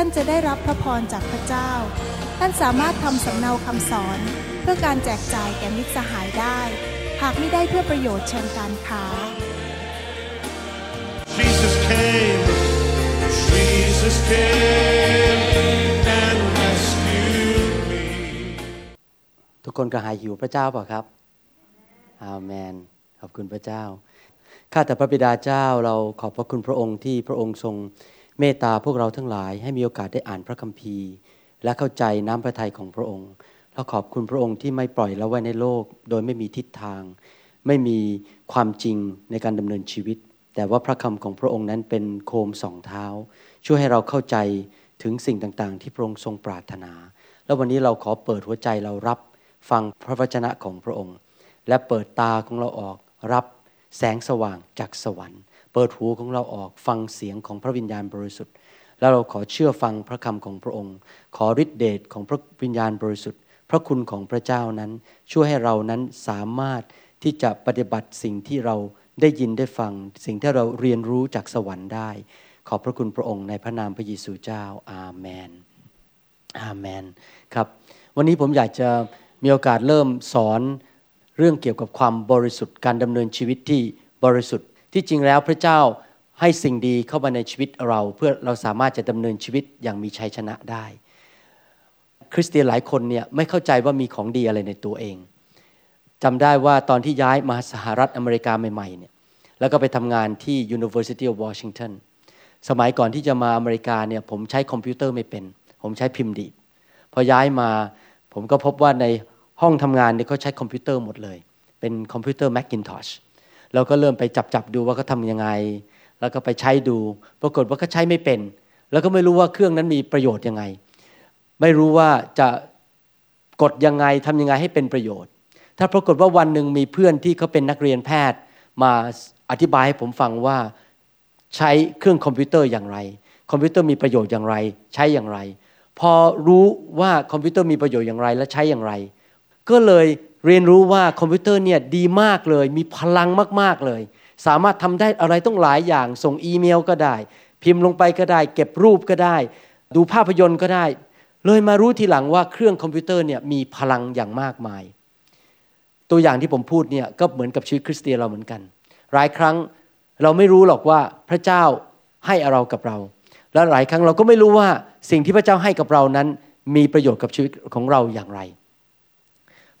ท่านจะได้รับพระพรจากพระเจ้า ท่านสามารถทำสำเนาคำสอน เพื่อการแจกจ่ายแก่มิตรสหายได้ หากไม่ได้เพื่อประโยชน์เชิงการค้า Jesus came, Jesus came and rescued me. ทุกคนกระหายหิวพระเจ้าเปล่าครับอาเมนขอบคุณพระเจ้าข้าแต่พระบิดาเจ้าเราขอบพระคุณพระองค์ที่พระองค์ทรง เมตตาพวกเราทั้งหลายให้มีโอกาสได้อ่านพระคัมภีร์ และเข้าใจน้ำพระทัยของพระองค์เราขอบคุณพระองค์ที่ไม่ปล่อยเราไว้ในโลก โดยไม่มีทิศทาง ไม่มีความจริงในการดำเนินชีวิต แต่ว่าพระคำของพระองค์นั้นเป็นโคมสองเท้า ช่วยให้เราเข้าใจถึงสิ่งต่างๆ ที่พระองค์ทรงปรารถนา แล้ววันนี้เราขอเปิดหัวใจเรารับฟังพระวจนะของพระองค์ และเปิดตาของเราออกรับแสงสว่างจากสวรรค์ เปิดหูของเราออกฟังเสียงของพระวิญญาณบริสุทธิ์ แล้วเราขอเชื่อฟังพระคำของพระองค์ ขอฤทธิเดชของพระวิญญาณบริสุทธิ์ พระคุณของพระเจ้านั้น ช่วยให้เรานั้นสามารถที่จะปฏิบัติสิ่งที่เราได้ยินได้ฟัง สิ่งที่เราเรียนรู้จากสวรรค์ได้ ขอบพระคุณพระองค์ในพระนามพระเยซูเจ้าอาเมนอาเมนครับ วันนี้ผมอยากจะมีโอกาสเริ่มสอนเรื่องเกี่ยวกับความบริสุทธิ์การดำเนินชีวิตที่บริสุทธิ์ ที่จริงแล้วพระเจ้าให้สิ่งดีเข้ามาในชีวิตเราเพื่อเราสามารถจะดำเนินชีวิตอย่างมีชัยชนะได้ คริสเตียนหลายคนเนี่ยไม่เข้าใจว่ามีของดีอะไรในตัวเองจำได้ว่าตอนที่ย้ายมาสหรัฐอเมริกาใหม่ๆเนี่ยแล้วก็ไปทำงานที่ University of Washington สมัยก่อนที่จะมาอเมริกาเนี่ยผมใช้คอมพิวเตอร์ไม่เป็น ผมใช้พิมพ์ดีดพอย้ายมา ผมก็พบว่าในห้องทำงานเนี่ยเขาใช้คอมพิวเตอร์หมดเลย เป็นคอมพิวเตอร์ Macintosh เเราก็เริ่มไปจับจับดูว่าเขาทำยังไง แล้วก็ไปใช้ดู ปรากฏว่าเขาใช้ไม่เป็น แล้วก็ไม่รู้ว่าเครื่องนั้นมีประโยชน์ยังไง ไม่รู้ว่าจะกดยังไงทำยังไงให้เป็นประโยชน์ ถ้าปรากฏว่าวันหนึ่งมีเพื่อนที่เขาเป็นนักเรียนแพทย์มาอธิบายให้ผมฟังว่าใช้เครื่องคอมพิวเตอร์อย่างไร คอมพิวเตอร์มีประโยชน์อย่างไร ใช้อย่างไร พอรู้ว่าคอมพิวเตอร์มีประโยชน์อย่างไรและใช้อย่างไร ก็เลย เรียนรู้ว่าคอมพิวเตอร์เนี่ยดีมากเลย มีพลังมากๆเลย สามารถทำได้อะไรต้องหลายอย่าง ส่งอีเมลก็ได้ พิมพ์ลงไปก็ได้ เก็บรูปก็ได้ ดูภาพยนตร์ก็ได้ เลยมารู้ทีหลังว่าเครื่องคอมพิวเตอร์เนี่ยมีพลังอย่างมากมาย ตัวอย่างที่ผมพูดเนี่ยก็เหมือนกับชีวิตคริสเตียนเราเหมือนกัน หลายครั้งเราไม่รู้หรอกว่าพระเจ้าให้อะไรกับเรา และหลายครั้งเราก็ไม่รู้ว่าสิ่งที่พระเจ้าให้กับเรานั้น มีประโยชน์กับชีวิตของเราอย่างไร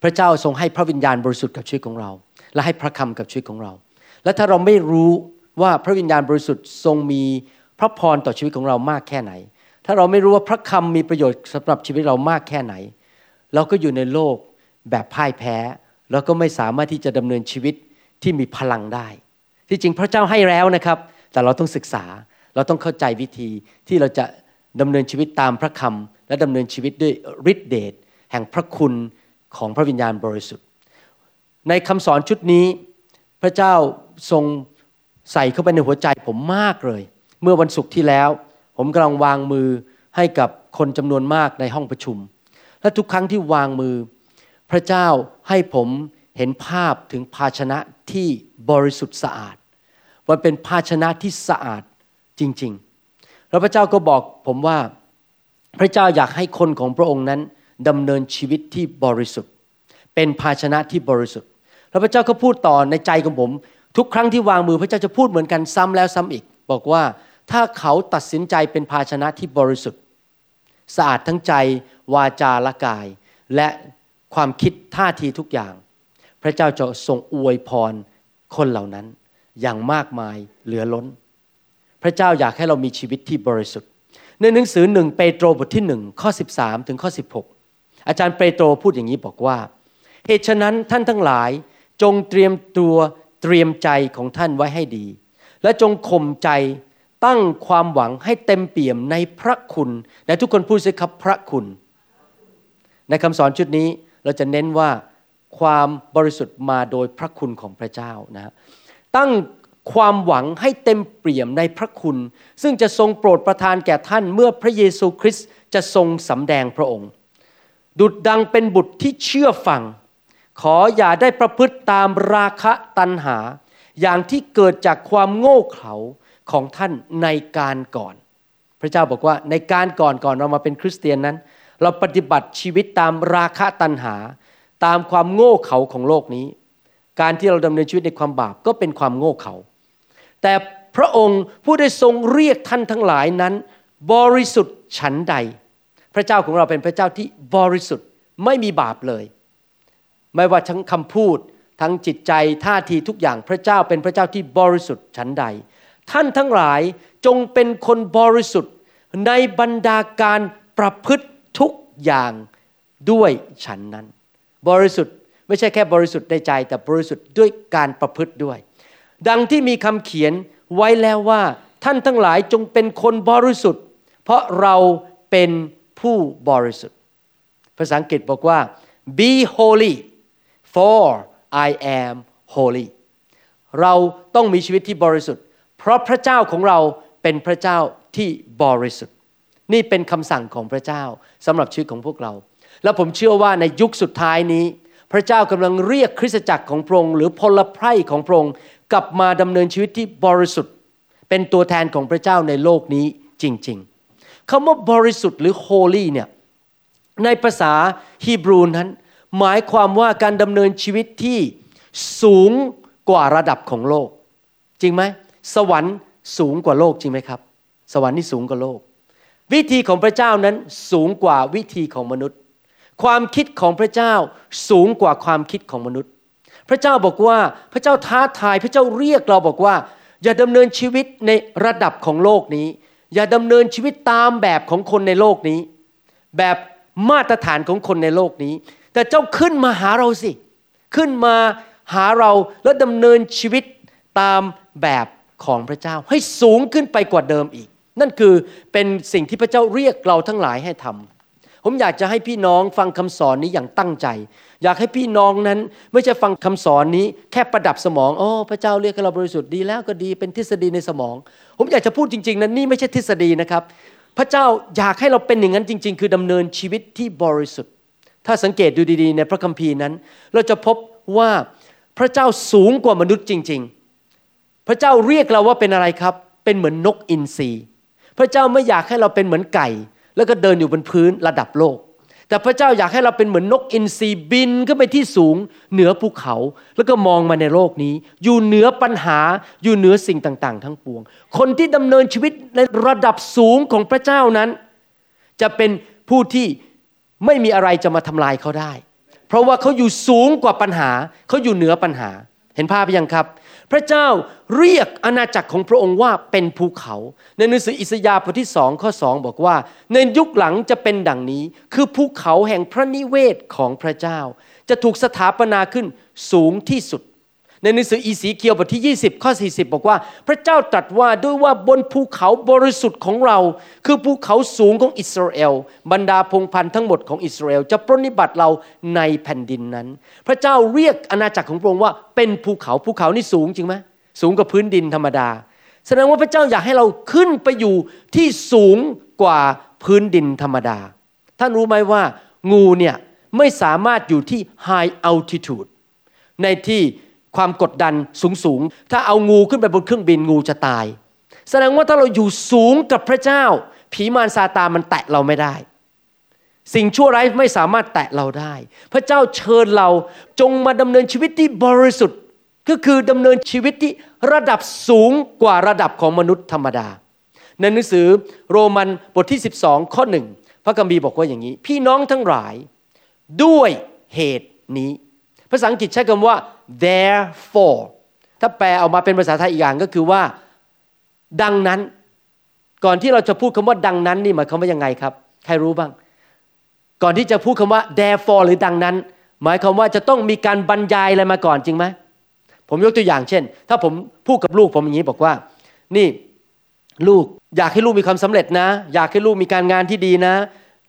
พระเจ้าทรงให้พระวิญญาณบริสุทธิ์กับชีวิตของเรา และให้พระคำกับชีวิตของเรา และถ้าเราไม่รู้ว่าพระวิญญาณบริสุทธิ์ทรงมีพระพรต่อชีวิตของเรามากแค่ไหน ถ้าเราไม่รู้ว่าพระคำมีประโยชน์สำหรับชีวิตเรามากแค่ไหน เราก็อยู่ในโลกแบบพ่ายแพ้ แล้วก็ไม่สามารถที่จะดำเนินชีวิตที่มีพลังได้ ที่จริงพระเจ้าให้แล้วนะครับ แต่เราต้องศึกษา เราต้องเข้าใจวิธีที่เราจะดำเนินชีวิตตามพระคำและดำเนินชีวิตด้วยฤทธิเดชแห่งพระคุณ ของพระวิญญาณบริสุทธิ์ ในคำสอนชุดนี้ พระเจ้าทรงใส่เข้าไปในหัวใจผมมากเลย เมื่อวันศุกร์ที่แล้ว ผมกำลังวางมือให้กับคนจำนวนมากในห้องประชุม และทุกครั้งที่วางมือ พระเจ้าให้ผมเห็นภาพถึงภาชนะที่บริสุทธิ์สะอาด มันเป็นภาชนะที่สะอาดจริง ๆ แล้วพระเจ้าก็บอกผมว่า พระเจ้าอยากให้คนของพระองค์นั้น ดำเนินชีวิตที่บริสุทธิ์ เป็นภาชนะที่บริสุทธิ์ แล้วพระเจ้าก็พูดต่อในใจของผม ทุกครั้งที่วางมือพระเจ้าจะพูดเหมือนกันซ้ำแล้วซ้ำอีก บอกว่าถ้าเขาตัดสินใจเป็นภาชนะที่บริสุทธิ์สะอาดทั้งใจวาจาและกาย และความคิดท่าทีทุกอย่าง พระเจ้าจะทรงอวยพรคนเหล่านั้น อย่างมากมายเหลือล้น พระเจ้าอยากให้เรามีชีวิตที่บริสุทธิ์ ในหนังสือหนึ่งเปโตรบทที่หนึ่งข้อ 13 ถึงข้อ 16 อาจารย์เปโตรพูดอย่างนี้บอกว่า เหตุฉะนั้นท่านทั้งหลายจงเตรียมตัวเตรียมใจของท่านไว้ให้ดี และจงข่มใจตั้งความหวังให้เต็มเปี่ยมในพระคุณและทุกคนพูดสิครับพระคุณ ในคำสอนชุดนี้เราจะเน้นว่าความบริสุทธิ์มาโดยพระคุณของพระเจ้านะ ตั้งความหวังให้เต็มเปี่ยมในพระคุณ ซึ่งจะทรงโปรดประทานแก่ท่านเมื่อพระเยซูคริสต์จะทรงสำแดงพระองค์ ดุดดังเป็นบุตรที่เชื่อฟัง ขออย่าได้ประพฤติตามราคะตัณหา อย่างที่เกิดจากความโง่เขลาของท่านในการก่อน พระเจ้าบอกว่าในการก่อนก่อนเรามาเป็นคริสเตียนนั้น เราปฏิบัติชีวิตตามราคะตัณหา ตามความโง่เขลาของโลกนี้ การที่เราดำเนินชีวิตในความบาปก็เป็นความโง่เขลาแต่พระองค์ผู้ได้ทรงเรียกท่านทั้งหลายนั้น บริสุทธิ์ฉันใด พระเจ้าของเราเป็นพระเจ้าที่บริสุทธิ์ไม่มีบาปเลย ไม่ว่าทั้งคำพูดทั้งจิตใจท่าทีทุกอย่างพระเจ้าเป็นพระเจ้าที่บริสุทธิ์ฉันใด ท่านทั้งหลายจงเป็นคนบริสุทธิ์ในบรรดาการประพฤติทุกอย่างด้วยฉันนั้น บริสุทธิ์ไม่ใช่แค่บริสุทธิ์ในใจแต่บริสุทธิ์ด้วยการประพฤติด้วย ดังที่มีคำเขียนไว้แล้วว่าท่านทั้งหลายจงเป็นคนบริสุทธิ์ เพราะเราเป็น ผู้บริสุทธิ์ ภาษาอังกฤษบอกว่า be holy for I am holy เราต้องมีชีวิตที่บริสุทธิ์ เพราะพระเจ้าของเราเป็นพระเจ้าที่บริสุทธิ์ นี่เป็นคำสั่งของพระเจ้าสำหรับชีวิตของพวกเรา และผมเชื่อว่าในยุคสุดท้ายนี้ พระเจ้ากำลังเรียกคริสตจักรของพระองค์หรือพลไพร่ของพระองค์กลับมาดำเนินชีวิตที่บริสุทธิ์ เป็นตัวแทนของพระเจ้าในโลกนี้จริง ๆ คำว่าบริสุทธิ์หรือ holy เนี่ยในภาษาฮีบรูนั้น หมายความว่าการดำเนินชีวิตที่สูงกว่าระดับของโลก จริงไหม สวรรค์สูงกว่าโลกจริงไหมครับ สวรรค์นี่สูงกว่าโลก วิธีของพระเจ้านั้นสูงกว่าวิธีของมนุษย์ ความคิดของพระเจ้าสูงกว่าความคิดของมนุษย์ พระเจ้าบอกว่าพระเจ้าท้าทายพระเจ้าเรียกเราบอกว่า อย่าดำเนินชีวิตในระดับของโลกนี้ อย่าดำเนินชีวิตตามแบบของคนในโลกนี้ แบบมาตรฐานของคนในโลกนี้ แต่เจ้าขึ้นมาหาเราสิ ขึ้นมาหาเราแล้วดำเนินชีวิตตามแบบของพระเจ้า ให้สูงขึ้นไปกว่าเดิมอีก นั่นคือเป็นสิ่งที่พระเจ้าเรียกเราทั้งหลายให้ทำผมอยากจะให้พี่น้องฟังคำสอนนี้อย่างตั้งใจ อยากให้พี่น้องนั้น ไม่ใช่ฟังคำสอนนี้แค่ประดับสมองโอ้พระเจ้าเรียกให้เราบริสุทธิ์ดีแล้วก็ดีเป็นทฤษฎีในสมอง ผมอยากจะพูดจริงๆนั้นนี่ไม่ใช่ทฤษฎีนะครับ พระเจ้าอยากให้เราเป็นอย่างนั้นจริง ๆ คือดำเนินชีวิตที่บริสุทธิ์ ถ้าสังเกตดูดีๆ ในพระคัมภีร์นั้น เราจะพบว่าพระเจ้าสูงกว่ามนุษย์จริง ๆ พระเจ้าเรียกเราว่าเป็นอะไรครับ เป็นเหมือนนกอินทรีพระเจ้าไม่อยากให้เราเป็นเหมือนไก่ แล้วก็เดินอยู่บนพื้นระดับโลก แต่พระเจ้าอยากให้เราเป็นเหมือนนกอินทรีบินขึ้นไปที่สูงเหนือภูเขา แล้วก็มองมาในโลกนี้ อยู่เหนือปัญหาอยู่เหนือสิ่งต่าง ๆ ทั้งปวง คนที่ดำเนินชีวิตในระดับสูงของพระเจ้านั้น จะเป็นผู้ที่ไม่มีอะไรจะมาทำลายเขาได้ เพราะว่าเขาอยู่สูงกว่าปัญหาเขาอยู่เหนือปัญหา เห็นภาพยังครับ พระเจ้าเรียกอาณาจักรของพระองค์ว่าเป็นภูเขา ในหนังสืออิสยาห์บทที่สองข้อสองบอกว่า ในยุคหลังจะเป็นดังนี้ คือภูเขาแห่งพระนิเวศของพระเจ้า จะถูกสถาปนาขึ้นสูงที่สุด ในหนังสืออีสีเคียวบทที่ 20 ข้อ 40 บอกว่า พระเจ้าตรัสว่าด้วยว่าบนภูเขาบริสุทธิ์ของเรา คือภูเขาสูงของอิสราเอลบรรดาพงพันธุ์ทั้งหมดของอิสราเอลจะปรนิบัติเราในแผ่นดินนั้น พระเจ้าเรียกอาณาจักรของพระองค์ว่าเป็นภูเขาภูเขานี่สูงจริงไหมสูงกว่าพื้นดินธรรมดา แสดงว่าพระเจ้าอยากให้เราขึ้นไปอยู่ที่สูงกว่าพื้นดินธรรมดา ท่านรู้ไหมว่างูเนี่ยไม่สามารถอยู่ที่ high altitude ในที่ ความกดดันสูงสูงๆ ถ้าเอางูขึ้นไปบนเครื่องบินงูจะตาย แสดงว่าถ้าเราอยู่สูงกับพระเจ้า ผีมารซาตานมันแตะเราไม่ได้ สิ่งชั่วร้ายไม่สามารถแตะเราได้ พระเจ้าเชิญเราจงมาดำเนินชีวิตที่บริสุทธิ์ ก็คือดำเนินชีวิตที่ระดับสูงกว่าระดับของมนุษย์ธรรมดา ในหนังสือโรมันบทที่ 12 ข้อหนึ่งพระคัมภีบอกว่าอย่างนี้ พี่น้องทั้งหลายด้วยเหตุนี้ ภาษาอังกฤษใช้คำว่า therefore ถ้าแปลออกมาเป็นภาษาไทยอีกอย่างก็คือว่า ดังนั้น ก่อนที่เราจะพูดคำว่าดังนั้นนี่หมายความว่ายังไงครับ ใครรู้บ้าง ก่อนที่จะพูดคำว่า therefore หรือดังนั้น หมายความว่าจะต้องมีการบรรยายอะไรมาก่อนจริงไหมผมยกตัวอย่างเช่น ถ้าผมพูดกับลูกผมอย่างนี้บอกว่า นี่ลูกอยากให้ลูกมีความสำเร็จนะ อยากให้ลูกมีการงานที่ดีนะ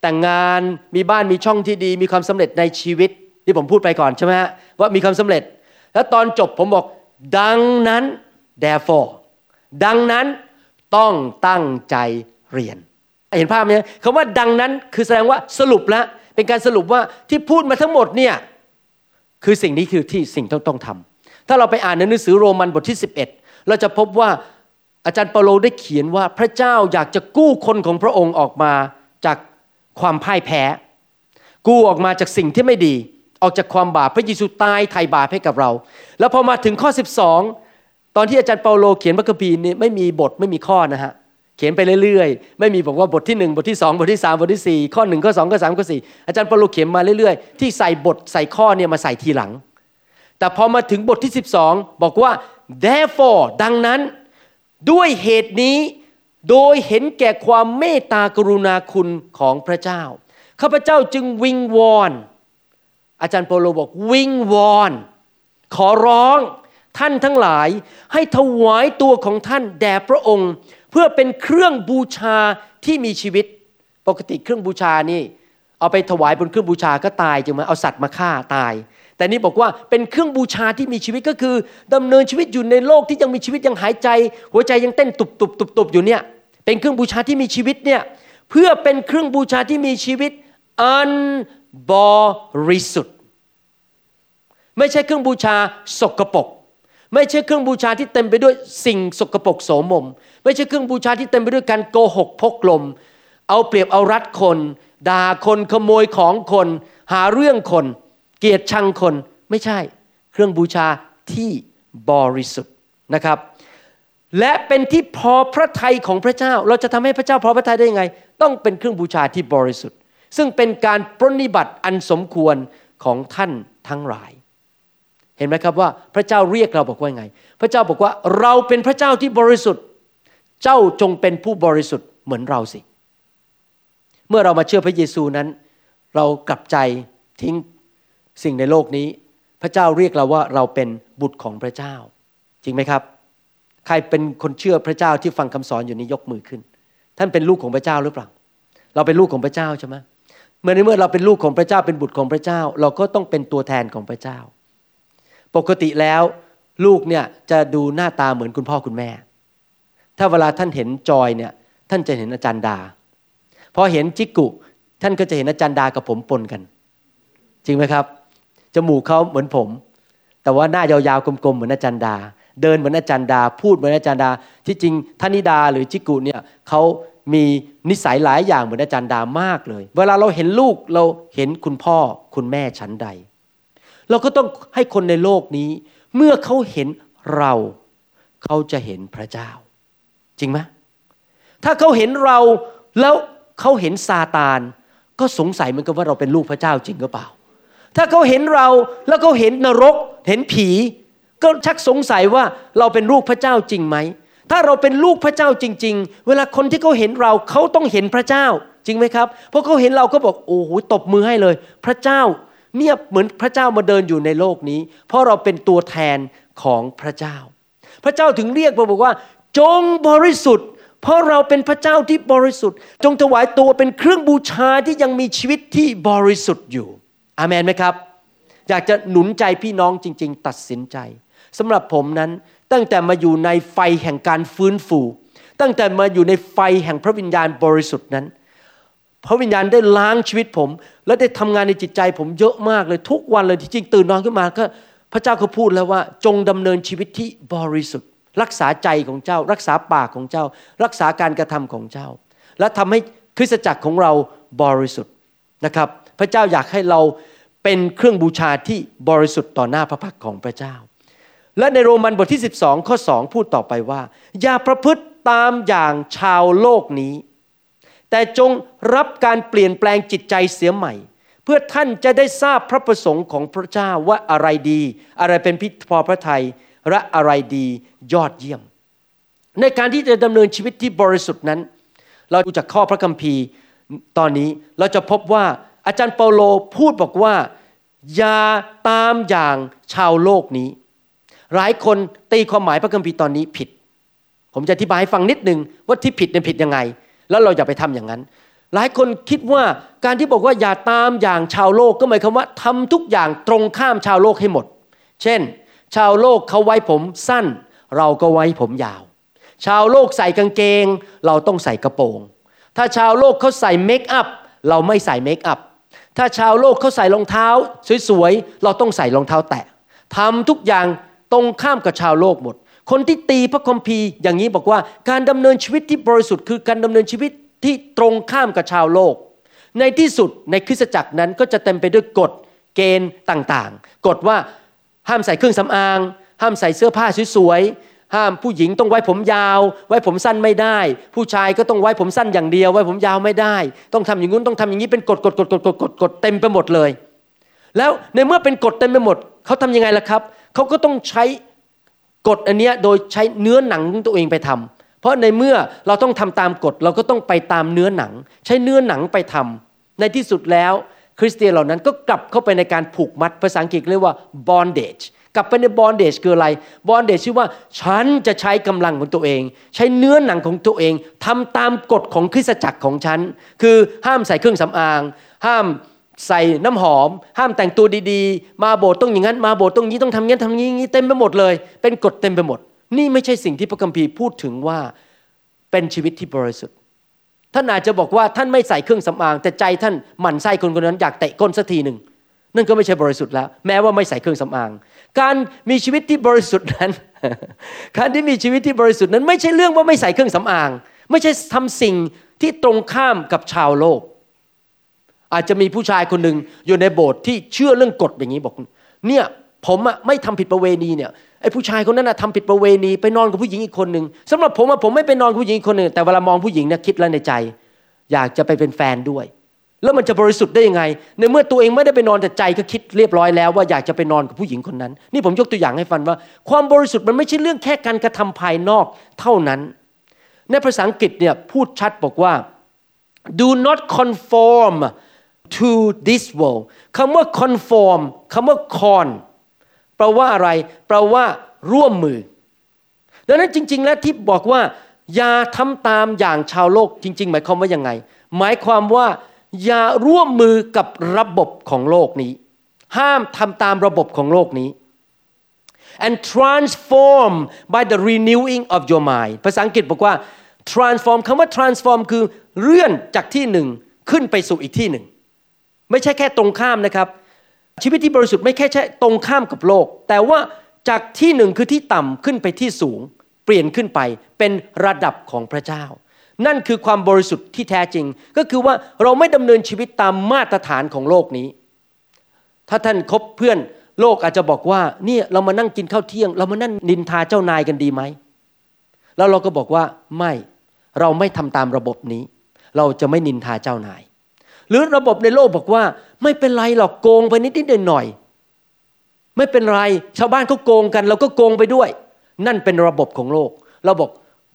แต่งงานมีบ้านมีช่องที่ดี มีความสำเร็จในชีวิต ที่ผมพูดไปก่อนใช่ไหมฮะว่ามีความสำเร็จ แล้วตอนจบผมบอกดังนั้น therefore ดังนั้นต้องตั้งใจเรียน เห็นภาพไหมคำว่าดังนั้นคือแสดงว่าสรุปแล้วเป็นการสรุปว่าที่พูดมาทั้งหมดเนี่ยคือสิ่งนี้คือที่สิ่งต้องต้องทำถ้าเราไปอ่านในหนังสือโรมันบทที่ 11 เราจะพบว่าอาจารย์เปาโลได้เขียนว่าพระเจ้าอยากจะกู้คนของพระองค์ออกมาจากความพ่ายแพ้ กู้ออกมาจากสิ่งที่ไม่ดี ออกจากความบาปพระเยซูตายไถ่บาปให้กับเรา แล้วพอมาถึงข้อ 12 ตอนที่อาจารย์เปาโลเขียนพระคัมภีร์นี้ไม่มีบทไม่มีข้อนะฮะเขียนไปเรื่อยๆ ไม่มีบอกว่าบทที่ 1 บทที่ 2 บทที่ 3 บทที่ 4 ข้อ1ข้อ2ข้อ3ข้อ4อาจารย์เปาโลเขียนมาเรื่อยๆ ที่ใส่บทใส่ข้อเนี่ยมาใส่ทีหลัง แต่พอมาถึงบทที่ 12 บอกว่า therefore ดังนั้นด้วยเหตุนี้โดยเห็นแก่ความเมตตากรุณาคุณของพระเจ้าข้าพเจ้าจึงวิงวอน อาจารย์เปโลบอกวิงวอน ขอร้องท่านทั้งหลาย ให้ถวายตัวของท่านแด่พระองค์ เพื่อเป็นเครื่องบูชาที่มีชีวิต ปกติเครื่องบูชานี่ เอาไปถวายบนเครื่องบูชาก็ตายจึงมาเอาสัตว์มาฆ่าตาย แต่นี่บอกว่าเป็นเครื่องบูชาที่มีชีวิตก็คือดำเนินชีวิตอยู่ในโลกที่ยังมีชีวิตยังหายใจ หัวใจยังเต้นตุบตุบตุบตุบอยู่เนี่ยเป็นเครื่องบูชาที่มีชีวิตเนี่ยเพื่อเป็นเครื่องบูชาที่มีชีวิตอัน บริสุทธิ์ ไม่ใช่เครื่องบูชาสกปรกไม่ใช่เครื่องบูชาที่เต็มไปด้วยสิ่งสกปรกโสมม ไม่ใช่เครื่องบูชาที่เต็มไปด้วยการโกหกพกลม เอาเปรียบเอารัดคน ด่าคนขโมยของคน หาเรื่องคน เกลียดชังคน ไม่ใช่ เครื่องบูชาที่บริสุทธิ์นะครับ และเป็นที่พอพระทัยของพระเจ้า เราจะทำให้พระเจ้าพอพระทัยได้ยังไง ต้องเป็นเครื่องบูชาที่บริสุทธิ์ ซึ่งเป็นการปรนิบัติอันสมควรของท่านทั้งหลาย เห็นไหมครับว่าพระเจ้าเรียกเราบอกว่าไง พระเจ้าบอกว่าเราเป็นพระเจ้าที่บริสุทธิ์ เจ้าจงเป็นผู้บริสุทธิ์เหมือนเราสิ เมื่อเรามาเชื่อพระเยซูนั้น เรากลับใจทิ้งสิ่งในโลกนี้ พระเจ้าเรียกเราว่าเราเป็นบุตรของพระเจ้า จริงไหมครับ ใครเป็นคนเชื่อพระเจ้าที่ฟังคำสอนอยู่นี้ยกมือขึ้น ท่านเป็นลูกของพระเจ้าหรือเปล่า เราเป็นลูกของพระเจ้าใช่ไหม เมื่อในเมื่อเราเป็นลูกของพระเจ้าเป็นบุตรของพระเจ้า เราก็ต้องเป็นตัวแทนของพระเจ้า ปกติแล้วลูกเนี่ยจะดูหน้าตาเหมือนคุณพ่อคุณแม่ ถ้าเวลาท่านเห็นจอยเนี่ยท่านจะเห็นอาจารย์ดา พอเห็นจิกุท่านก็จะเห็นอาจารย์ดากับผมปนกัน จริงไหมครับ จมูกเขาเหมือนผม แต่ว่าหน้ายาวๆกลมๆเหมือนอาจารย์ดา เดินเหมือนอาจารย์ดา พูดเหมือนอาจารย์ดา ที่จริงท่านิดาหรือจิกุเนี่ยเขา มีนิสัยหลายอย่างเหมือนอาจารย์ดามากเลย เวลาเราเห็นลูกเราเห็นคุณพ่อคุณแม่ชั้นใด เราก็ต้องให้คนในโลกนี้ เมื่อเขาเห็นเราเขาจะเห็นพระเจ้า จริงไหมถ้าเขาเห็นเราแล้วเขาเห็นซาตานก็สงสัยเหมือนกันว่าเราเป็นลูกพระเจ้าจริงหรือเปล่า ถ้าเขาเห็นเราแล้วเขาเห็นนรกเห็นผี ก็ชักสงสัยว่าเราเป็นลูกพระเจ้าจริงไหม ถ้าเราเป็นลูกพระเจ้าจริง ๆ เวลาคนที่เขาเห็นเราเขาต้องเห็นพระเจ้าจริงไหมครับ เพราะเขาเห็นเราก็บอกโอ้โหตบมือให้เลย พระเจ้าเนี่ยเหมือนพระเจ้ามาเดินอยู่ในโลกนี้ เพราะเราเป็นตัวแทนของพระเจ้า พระเจ้าถึงเรียกเราบอกว่า จงบริสุทธิ์ เพราะเราเป็นพระเจ้าที่บริสุทธิ์ จงถวายตัวเป็นเครื่องบูชาที่ยังมีชีวิตที่บริสุทธิ์อยู่อามันไหมครับ อยากจะหนุนใจพี่น้องจริง ๆ ตัดสินใจสำหรับผมนั้น ตั้งแต่มาอยู่ในไฟแห่งการฟื้นฟู ตั้งแต่มาอยู่ในไฟแห่งพระวิญญาณบริสุทธิ์นั้น พระวิญญาณได้ล้างชีวิตผม และได้ทำงานในจิตใจผมเยอะมากเลยทุกวันเลยที่จริงตื่นนอนขึ้นมาก็พระเจ้าเขาพูดแล้วว่าจงดำเนินชีวิตที่บริสุทธิ์ รักษาใจของเจ้า รักษาปากของเจ้า รักษาการกระทำของเจ้า และทำให้คริสตจักรของเราบริสุทธิ์นะครับ พระเจ้าอยากให้เราเป็นเครื่องบูชาที่บริสุทธิ์ต่อหน้าพระพักของพระเจ้า และในโรมันบทที่ 12 ข้อ 2 พูดต่อไปว่า อย่าประพฤติตามอย่างชาวโลกนี้ แต่จงรับการเปลี่ยนแปลงจิตใจเสียใหม่ เพื่อท่านจะได้ทราบพระประสงค์ของพระเจ้าว่าอะไรดี อะไรเป็นพิพอพระทัยและอะไรดียอดเยี่ยม ในการที่จะดำเนินชีวิตที่บริสุทธิ์นั้น เราดูจากข้อพระคัมภีร์ตอนนี้เราจะพบว่าอาจารย์เปาโลพูดบอกว่า อย่าตามอย่างชาวโลกนี้ หลายคนตีความหมายพระคัมภีร์ตอนนี้ผิด ผมจะอธิบายให้ฟังนิดนึงว่าที่ผิดเนี่ยผิดยังไง แล้วเราอย่าไปทำอย่างนั้น หลายคนคิดว่าการที่บอกว่าอย่าตามอย่างชาวโลกก็หมายความว่าทำทุกอย่างตรงข้ามชาวโลกให้หมด เช่น ชาวโลกเขาไว้ผมสั้น เราก็ไว้ผมยาว ชาวโลกใส่กางเกง เราต้องใส่กระโปรง ถ้าชาวโลกเขาใส่เมคอัพเราไม่ใส่เมคอัพถ้าชาวโลกเขาใส่รองเท้า สวยๆ เราต้องใส่รองเท้าแตะทำทุกอย่าง ตรงข้ามกับชาวโลกหมด คนที่ตีพระคัมภีร์อย่างนี้บอกว่าการดำเนินชีวิตที่บริสุทธิ์คือการดำเนินชีวิตที่ตรงข้ามกับชาวโลก ในที่สุดในคริสตจักรนั้นก็จะเต็มไปด้วยกฎเกณฑ์ต่างๆ กฎว่าห้ามใส่เครื่องสำอาง ห้ามใส่เสื้อผ้าสวยๆ ห้ามผู้หญิงต้องไว้ผมยาว ไว้ผมสั้นไม่ได้ ผู้ชายก็ต้องไว้ผมสั้นอย่างเดียว ไว้ผมยาวไม่ได้ ต้องทำอย่างนู้นต้องทำอย่างนี้เป็นกฎกฎกฎกฎกฎกฎเต็มไปหมดเลย แล้วในเมื่อเป็นกฎเต็มไปหมดเขาทำยังไงล่ะครับ เขาก็ต้องใช้กฎอันเนี้ยโดยใช้เนื้อหนังของตัวเองไปทำเพราะในเมื่อเราต้องทำตามกฎเราก็ต้องไปตามเนื้อหนัง ใช้เนื้อหนังไปทำในที่สุดแล้ว คริสเตียนเหล่านั้นก็กลับเข้าไปในการผูกมัดภาษาอังกฤษเรียกว่า bondage กลับไปใน bondage คืออะไร bondage ชื่อว่า ฉันจะใช้กำลังของตัวเอง ใช้เนื้อหนังของตัวเองทำตามกฎของคริสตจักรของฉัน คือห้ามใส่เครื่องสำอาง ห้าม ใส่น้ำหอม ห้ามแต่งตัวดีๆ มาโบสถ์ต้องอย่างนั้น มาโบสถ์ต้องนี้ต้องทำงี้ทำงี้เต็มไปหมดเลย เป็นกฎเต็มไปหมด นี่ไม่ใช่สิ่งที่พระคัมภีร์พูดถึงว่าเป็นชีวิตที่บริสุทธิ์ท่านอาจจะบอกว่าท่านไม่ใส่เครื่องสำอาง แต่ใจท่านหมั่นไส้คนคนนั้นอยากเตะก้นสักทีหนึ่งนั่นก็ไม่ใช่บริสุทธิ์แล้ว แม้ว่าไม่ใส่เครื่องสำอาง การมีชีวิตที่บริสุทธิ์นั้น การที่มีชีวิตที่บริสุทธิ์นั้น ไม่ใช่เรื่องว่าไม่ใส่เครื่องสำอาง ไม่ใช่ทำสิ่งที่ตรงข้ามกับชาวโลก อาจจะมีผู้ชายคนหนึ่งอยู่ในโบสถ์ที่เชื่อเรื่องกฎอย่างนี้บอก เนี่ยผมอะไม่ทำผิดประเวณีเนี่ยไอ้ผู้ชายคนนั้นอะทำผิดประเวณีไปนอนกับผู้หญิงอีกคนหนึ่งสำหรับผมอะผมไม่ไปนอนกับผู้หญิงอีกคนหนึ่งแต่เวลามองผู้หญิงเนี่ยคิดแล้วในใจ อยากจะไปเป็นแฟนด้วย แล้วมันจะบริสุทธิ์ได้ยังไง ในเมื่อตัวเองไม่ได้ไปนอนแต่ใจก็คิดเรียบร้อยแล้วว่าอยากจะไปนอนกับผู้หญิงคนนั้น นี่ผมยกตัวอย่างให้ฟังว่า ความบริสุทธิ์มันไม่ใช่เรื่องแค่การกระทำภายนอกเท่านั้น ในภาษาอังกฤษเนี่ยพูดชัดบอกว่า do not conform to this world คำว่า conform คำว่า con แปลว่าอะไรแปลว่า ร่วมมือ ดังนั้นจริง ๆ แล้วที่บอกว่า อย่าทำตามอย่างชาวโลกจริง ๆ หมายความว่ายังไง หมายความว่า อย่าร่วมมือกับระบบของโลกนี้ ห้ามทำตามระบบของโลกนี้ and transform by the renewing of your mind ภาษาอังกฤษบอกว่า transform คำว่า transform คือเลื่อนจากที่หนึ่งขึ้นไปสู่อีกที่หนึ่ง ไม่ใช่แค่ตรงข้ามนะครับ ชีวิตที่บริสุทธิ์ไม่แค่ใช่ตรงข้ามกับโลก แต่ว่าจากที่หนึ่งคือที่ต่ำขึ้นไปที่สูง เปลี่ยนขึ้นไปเป็นระดับของพระเจ้า นั่นคือความบริสุทธิ์ที่แท้จริง ก็คือว่าเราไม่ดำเนินชีวิตตามมาตรฐานของโลกนี้ ถ้าท่านคบเพื่อนโลกอาจจะบอกว่าเนี่ยเรามานั่งกินข้าวเที่ยง เรามานั่งนินทาเจ้านายกันดีไหมแล้วเราก็บอกว่าไม่เราไม่ทำตามระบบนี้ เราจะไม่นินทาเจ้านาย หรือระบบในโลกบอกว่า ไม่เป็นไรหรอกโกงไปนิดนิดหน่อยหน่อยไม่เป็นไรชาวบ้านเขาโกงกัน เราก็โกงไปด้วย นั่นเป็นระบบของโลก เราบอก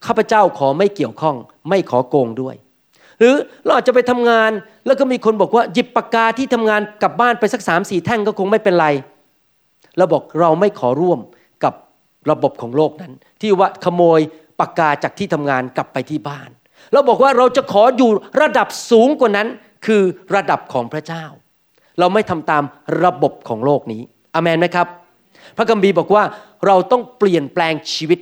ข้าพเจ้าขอไม่เกี่ยวข้อง ไม่ขอโกงด้วย หรือเราอาจจะไปทำงานแล้วก็มีคนบอกว่าหยิบปากกาที่ทำงานกลับบ้านไปสักสามสี่แท่งก็คงไม่เป็นไรเราบอกเราไม่ขอร่วมกับระบบของโลกนั้น ที่ว่าขโมยปากกาจากที่ทำงานกลับไปที่บ้าน เราบอกว่าเราจะขออยู่ระดับสูงกว่านั้น คือระดับของพระเจ้า เราไม่ทำตามระบบของโลกนี้อเมนไหมครับ พระคัมภีบอกว่าเราต้องเปลี่ยนแปลงชีวิต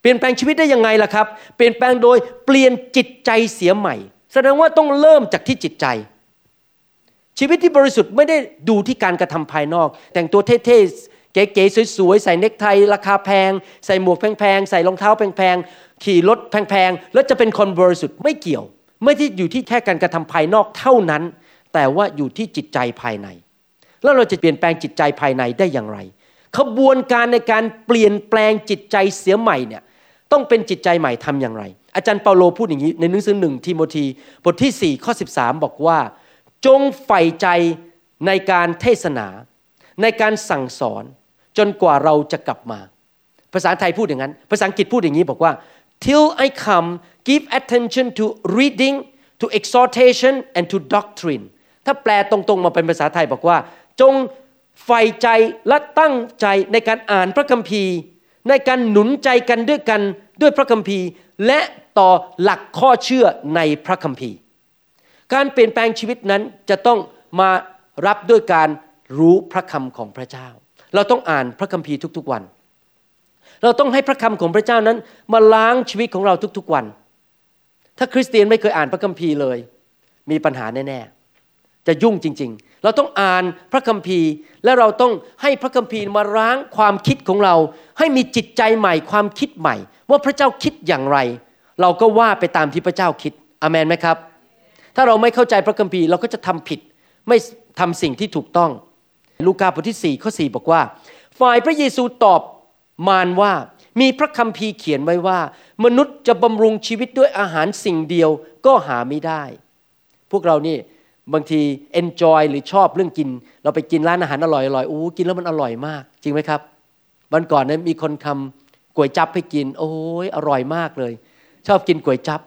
เปลี่ยนแปลงชีวิตได้ยังไงล่ะครับ เปลี่ยนแปลงโดยเปลี่ยนจิตใจเสียใหม่ แสดงว่าต้องเริ่มจากที่จิตใจ ชีวิตที่บริสุทธิ์ไม่ได้ดูที่การกระทำภายนอก แต่งตัวเท่ๆเก๋ๆสวยๆใส่เนคไทราคาแพง ใส่หมวกแพงๆใส่รองเท้าแพงๆขี่รถแพงๆแล้วจะเป็นคนบริสุทธิ์ไม่เกี่ยว ไม่ได้อยู่ที่แค่การกระทำภายนอกเท่านั้น แต่ว่าอยู่ที่จิตใจภายใน แล้วเราจะเปลี่ยนแปลงจิตใจภายในได้อย่างไรขบวนการในการเปลี่ยนแปลงจิตใจเสียใหม่เนี่ยต้องเป็นจิตใจใหม่ทำอย่างไร อาจารย์เปาโลพูดอย่างนี้ในหนังสือหนึ่งทิโมธีบทที่ 4 ข้อ 13 บอกว่า จงใฝ่ใจในการเทศนา ในการสั่งสอนจนกว่าเราจะกลับมา ภาษาไทยพูดอย่างนั้น ภาษาอังกฤษพูดอย่างนี้บอกว่า till I come give attention to reading to exhortation and to doctrine ถ้าแปลตรงๆมาเป็นภาษาไทยบอกว่า จงใฝ่ใจและตั้งใจในการอ่านพระคัมภีร์ในในการหนุนใจกันด้วยกันด้วยพระคัมภีร์ และต่อหลักข้อเชื่อในพระคัมภีร์ การเปลี่ยนแปลงชีวิตนั้นจะต้องมารับด้วยการรู้พระคำของพระเจ้า เราต้องอ่านพระคัมภีร์ทุกๆวัน เราต้องให้พระคำของพระเจ้านั้น มาล้างชีวิตของเราทุกๆวัน ถ้าคริสเตียนไม่เคยอ่านพระคัมภีร์เลย มีปัญหาแน่ๆ จะยุ่งจริง ๆ เราต้องอ่านพระคัมภีร์ และเราต้องให้พระคัมภีร์มาล้างความคิดของเรา ให้มีจิตใจใหม่ความคิดใหม่ ว่าพระเจ้าคิดอย่างไร เราก็ว่าไปตามที่พระเจ้าคิดอเมนไหมครับ ถ้าเราไม่เข้าใจพระคัมภีร์เราก็จะทำผิดไม่ทำสิ่งที่ถูกต้อง ลูกาบทที่4ข้อ4บอกว่า ฝ่ายพระเยซูตอบ มารว่ามีพระคัมภีร์เขียนไว้ว่า มนุษย์จะบำรุงชีวิตด้วยอาหารสิ่งเดียวก็หาไม่ได้ พวกเรานี่บางที enjoy หรือชอบเรื่องกิน เราไปกินร้านอาหารอร่อยอร่อยอู้กินแล้วมันอร่อยมาก จริงไหมครับวันก่อนนั้นมีคนทำก๋วยจับให้กิน โอ้ยอร่อยมากเลย ชอบกินก๋วยจับ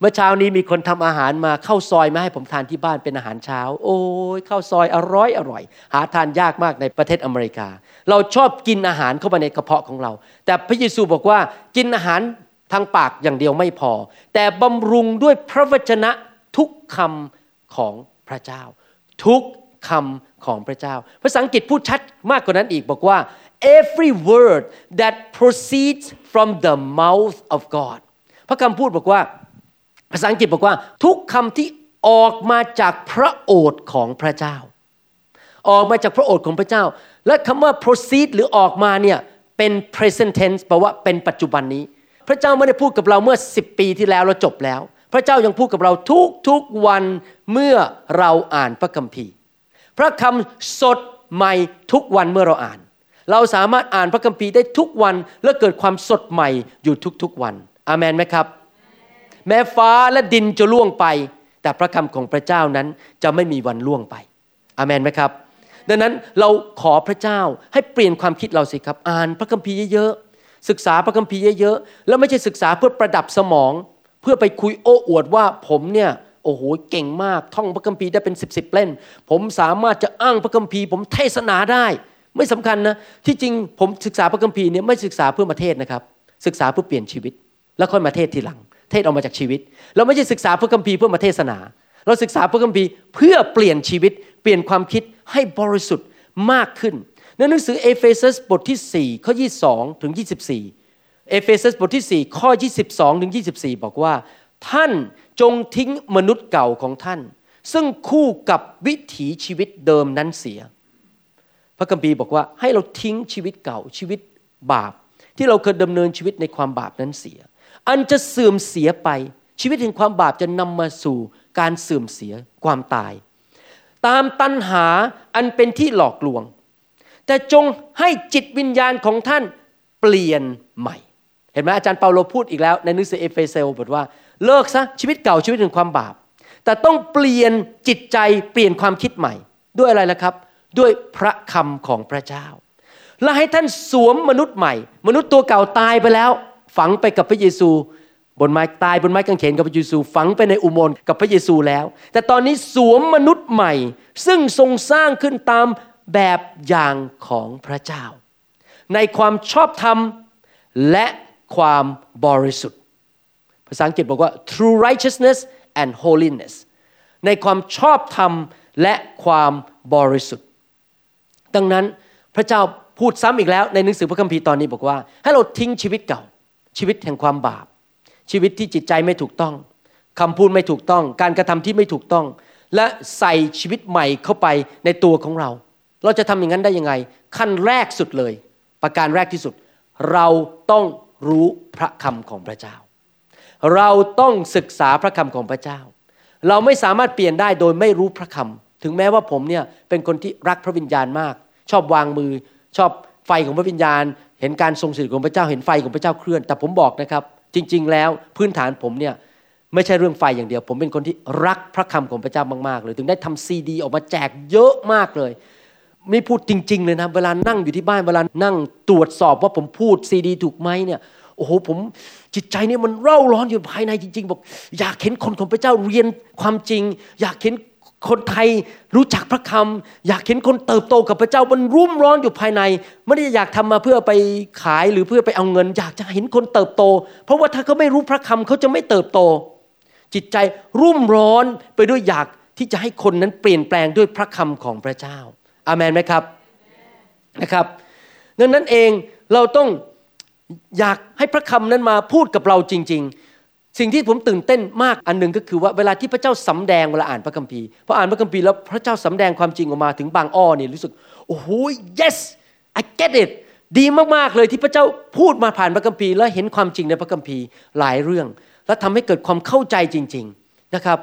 เมื่อเช้านี้มีคนทำอาหารมาเข้าซอยมาให้ผมทานที่บ้านเป็นอาหารเช้า โอ้ยข้าวซอยอร่อยอร่อย หาทานยากมากในประเทศอเมริกา เราชอบกินอาหารเข้ามาในกระเพาะของเรา แต่พระเยซูบอกว่ากินอาหารทางปากอย่างเดียวไม่พอ แต่บำรุงด้วยพระวจนะทุกคำของพระเจ้า ทุกคำของพระเจ้า ภาษาอังกฤษพูดชัดมากกว่านั้นอีกบอกว่า every word that proceeds from the mouth of God พระคำพูดบอกว่า ภาษาอังกฤษบอกว่าทุกคำที่ออกมาจากพระโอษฐ์ของพระเจ้า ออกมาจากพระโอษฐ์ของพระเจ้า และคำว่า proceed หรือออกมาเนี่ยเป็น present tense แปลว่าเป็นปัจจุบันนี้ พระเจ้าไม่ได้พูดกับเราเมื่อ 10 ปีที่แล้วเราจบแล้ว พระเจ้ายังพูดกับเราทุกทุกวันเมื่อเราอ่านพระคัมภีร์ พระคำสดใหม่ทุกวันเมื่อเราอ่าน เราสามารถอ่านพระคัมภีร์ได้ทุกวันและเกิดความสดใหม่อยู่ทุกๆวัน อามันไหมครับ แม้ฟ้าและดินจะล่วงไป แต่พระคำของพระเจ้านั้นจะไม่มีวันล่วงไปอเมนไหมครับ ดังนั้นเราขอพระเจ้าให้เปลี่ยนความคิดเราสิครับ อ่านพระคัมภีร์เยอะๆศึกษาพระคัมภีร์เยอะๆแล้วไม่ใช่ศึกษาเพื่อประดับสมอง เพื่อไปคุยโอ้อวดว่าผมเนี่ยโอ้โหเก่งมากท่องพระคัมภีร์ได้เป็นสิบสิบเล่นผมสามารถจะอ้างพระคัมภีร์ ผมเทศนาได้ ไม่สำคัญนะที่จริงผมศึกษาพระคัมภีร์เนี่ยไม่ศึกษาเพื่อมาเทศนะครับ ศึกษาเพื่อเปลี่ยนชีวิต แล้วค่อยมาเทศทีหลัง เทศออกมาจากชีวิต เราไม่ใช่ศึกษาพระคัมภีร์เพื่อมาเทศนา เราศึกษาพระคัมภีร์เพื่อเปลี่ยนชีวิต เปลี่ยนความคิดให้บริสุทธิ์มากขึ้นในหนังสือเอเฟซัสบทที่4ข้อ22ถึง24 เอเฟซัสบทที่ 4 ข้อ 22ถึง24 บอกว่า ท่านจงทิ้งมนุษย์เก่าของท่าน ซึ่งคู่กับวิถีชีวิตเดิมนั้นเสีย พระคัมภีร์บอกว่าให้เราทิ้งชีวิตเก่าชีวิตบาป ที่เราเคยดำเนินชีวิตในความบาปนั้นเสีย อันจะเสื่อมเสียไป ชีวิตแห่งความบาปจะนำมาสู่การเสื่อมเสียความตาย ตามตัณหาอันเป็นที่หลอกลวง แต่จงให้จิตวิญญาณของท่านเปลี่ยนใหม่ เห็นไหมอาจารย์เปาโลพูดอีกแล้ว ในหนังสือเอเฟซัสบอกว่าเลิกซะชีวิตเก่าชีวิตแห่งความบาป แต่ต้องเปลี่ยนจิตใจเปลี่ยนความคิดใหม่ ด้วยอะไรล่ะครับ ด้วยพระคำของพระเจ้า และให้ท่านสวมมนุษย์ใหม่ มนุษย์ตัวเก่าตายไปแล้ว ฝังไปกับพระเยซูบนไม้ตายบนไม้กางเขนกับพระเยซู ฝังไปในอุโมงค์กับพระเยซูแล้ว แต่ตอนนี้สวมมนุษย์ใหม่ ซึ่งทรงสร้างขึ้นตามแบบอย่างของพระเจ้า ในความชอบธรรมและความบริสุทธิ์ ภาษาอังกฤษบอกว่า true righteousness and holiness ในความชอบธรรมและความบริสุทธิ์ ดังนั้นพระเจ้าพูดซ้ำอีกแล้วในหนังสือพระคัมภีร์ตอนนี้บอกว่า ให้เราทิ้งชีวิตเก่า ชีวิตแห่งความบาป ชีวิตที่จิตใจไม่ถูกต้องคำพูดไม่ถูกต้อง การกระทำที่ไม่ถูกต้อง และใส่ชีวิตใหม่เข้าไปในตัวของเรา เราจะทำอย่างนั้นได้ยังไง ขั้นแรกสุดเลย ประการแรกที่สุด เราต้องรู้พระคำของพระเจ้า เราต้องศึกษาพระคำของพระเจ้า เราไม่สามารถเปลี่ยนได้โดยไม่รู้พระคำถึงแม้ว่าผมเนี่ยเป็นคนที่รักพระวิญญาณมาก ชอบวางมือ ชอบไฟของพระวิญญาณ เห็นการทรงสิริของพระเจ้าเห็นไฟของพระเจ้าเคลื่อน แต่ผมบอกนะครับ จริง ๆ แล้วพื้นฐานผมเนี่ยไม่ใช่เรื่องไฟอย่างเดียว ผมเป็นคนที่รักพระคำของพระเจ้ามากๆเลย ถึงได้ทำซีดี ออกมาแจกเยอะมากเลย ไม่พูดจริง ๆ เลยนะเวลานั่งอยู่ที่บ้านเวลานั่งตรวจสอบว่าผมพูดซีดี ถูกไหมเนี่ยโอ้โหผมจิตใจเนี่ยมันเร่าร้อนอยู่ภายในจริง ๆ บอก อยากเห็นคนของพระเจ้าเรียนความจริง อยากเห็น คนไทยรู้จักพระคำอยากเห็นคนเติบโตกับพระเจ้ามันรุ่มร้อนอยู่ภายใน ไม่ได้อยากทำมาเพื่อไปขายหรือเพื่อไปเอาเงิน อยากจะเห็นคนเติบโต เพราะว่าถ้าเขาไม่รู้พระคำเขาจะไม่เติบโต จิตใจรุ่มร้อนไปด้วยอยากที่จะให้คนนั้นเปลี่ยนแปลงด้วยพระคำของพระเจ้า อาเมนไหมครับนะครับดังนั้นเองเราต้องอยากให้พระคำนั้นมาพูดกับเราจริง ๆ สิ่งที่ผมตื่นเต้นมากอันหนึ่งก็คือว่าเวลาที่พระเจ้าสำแดงเวลาอ่านพระคัมภีร์พออ่านพระคัมภีร์แล้วพระเจ้าสำแดงความจริงออกมาถึงบางอ้อนี่รู้สึกโอ้โห yes I get it ดีมากๆเลยที่พระเจ้าพูดมาผ่านพระคัมภีร์ แล้วเห็นความจริงในพระคัมภีร์หลายเรื่อง และทำให้เกิดความเข้าใจจริง ๆนะครับ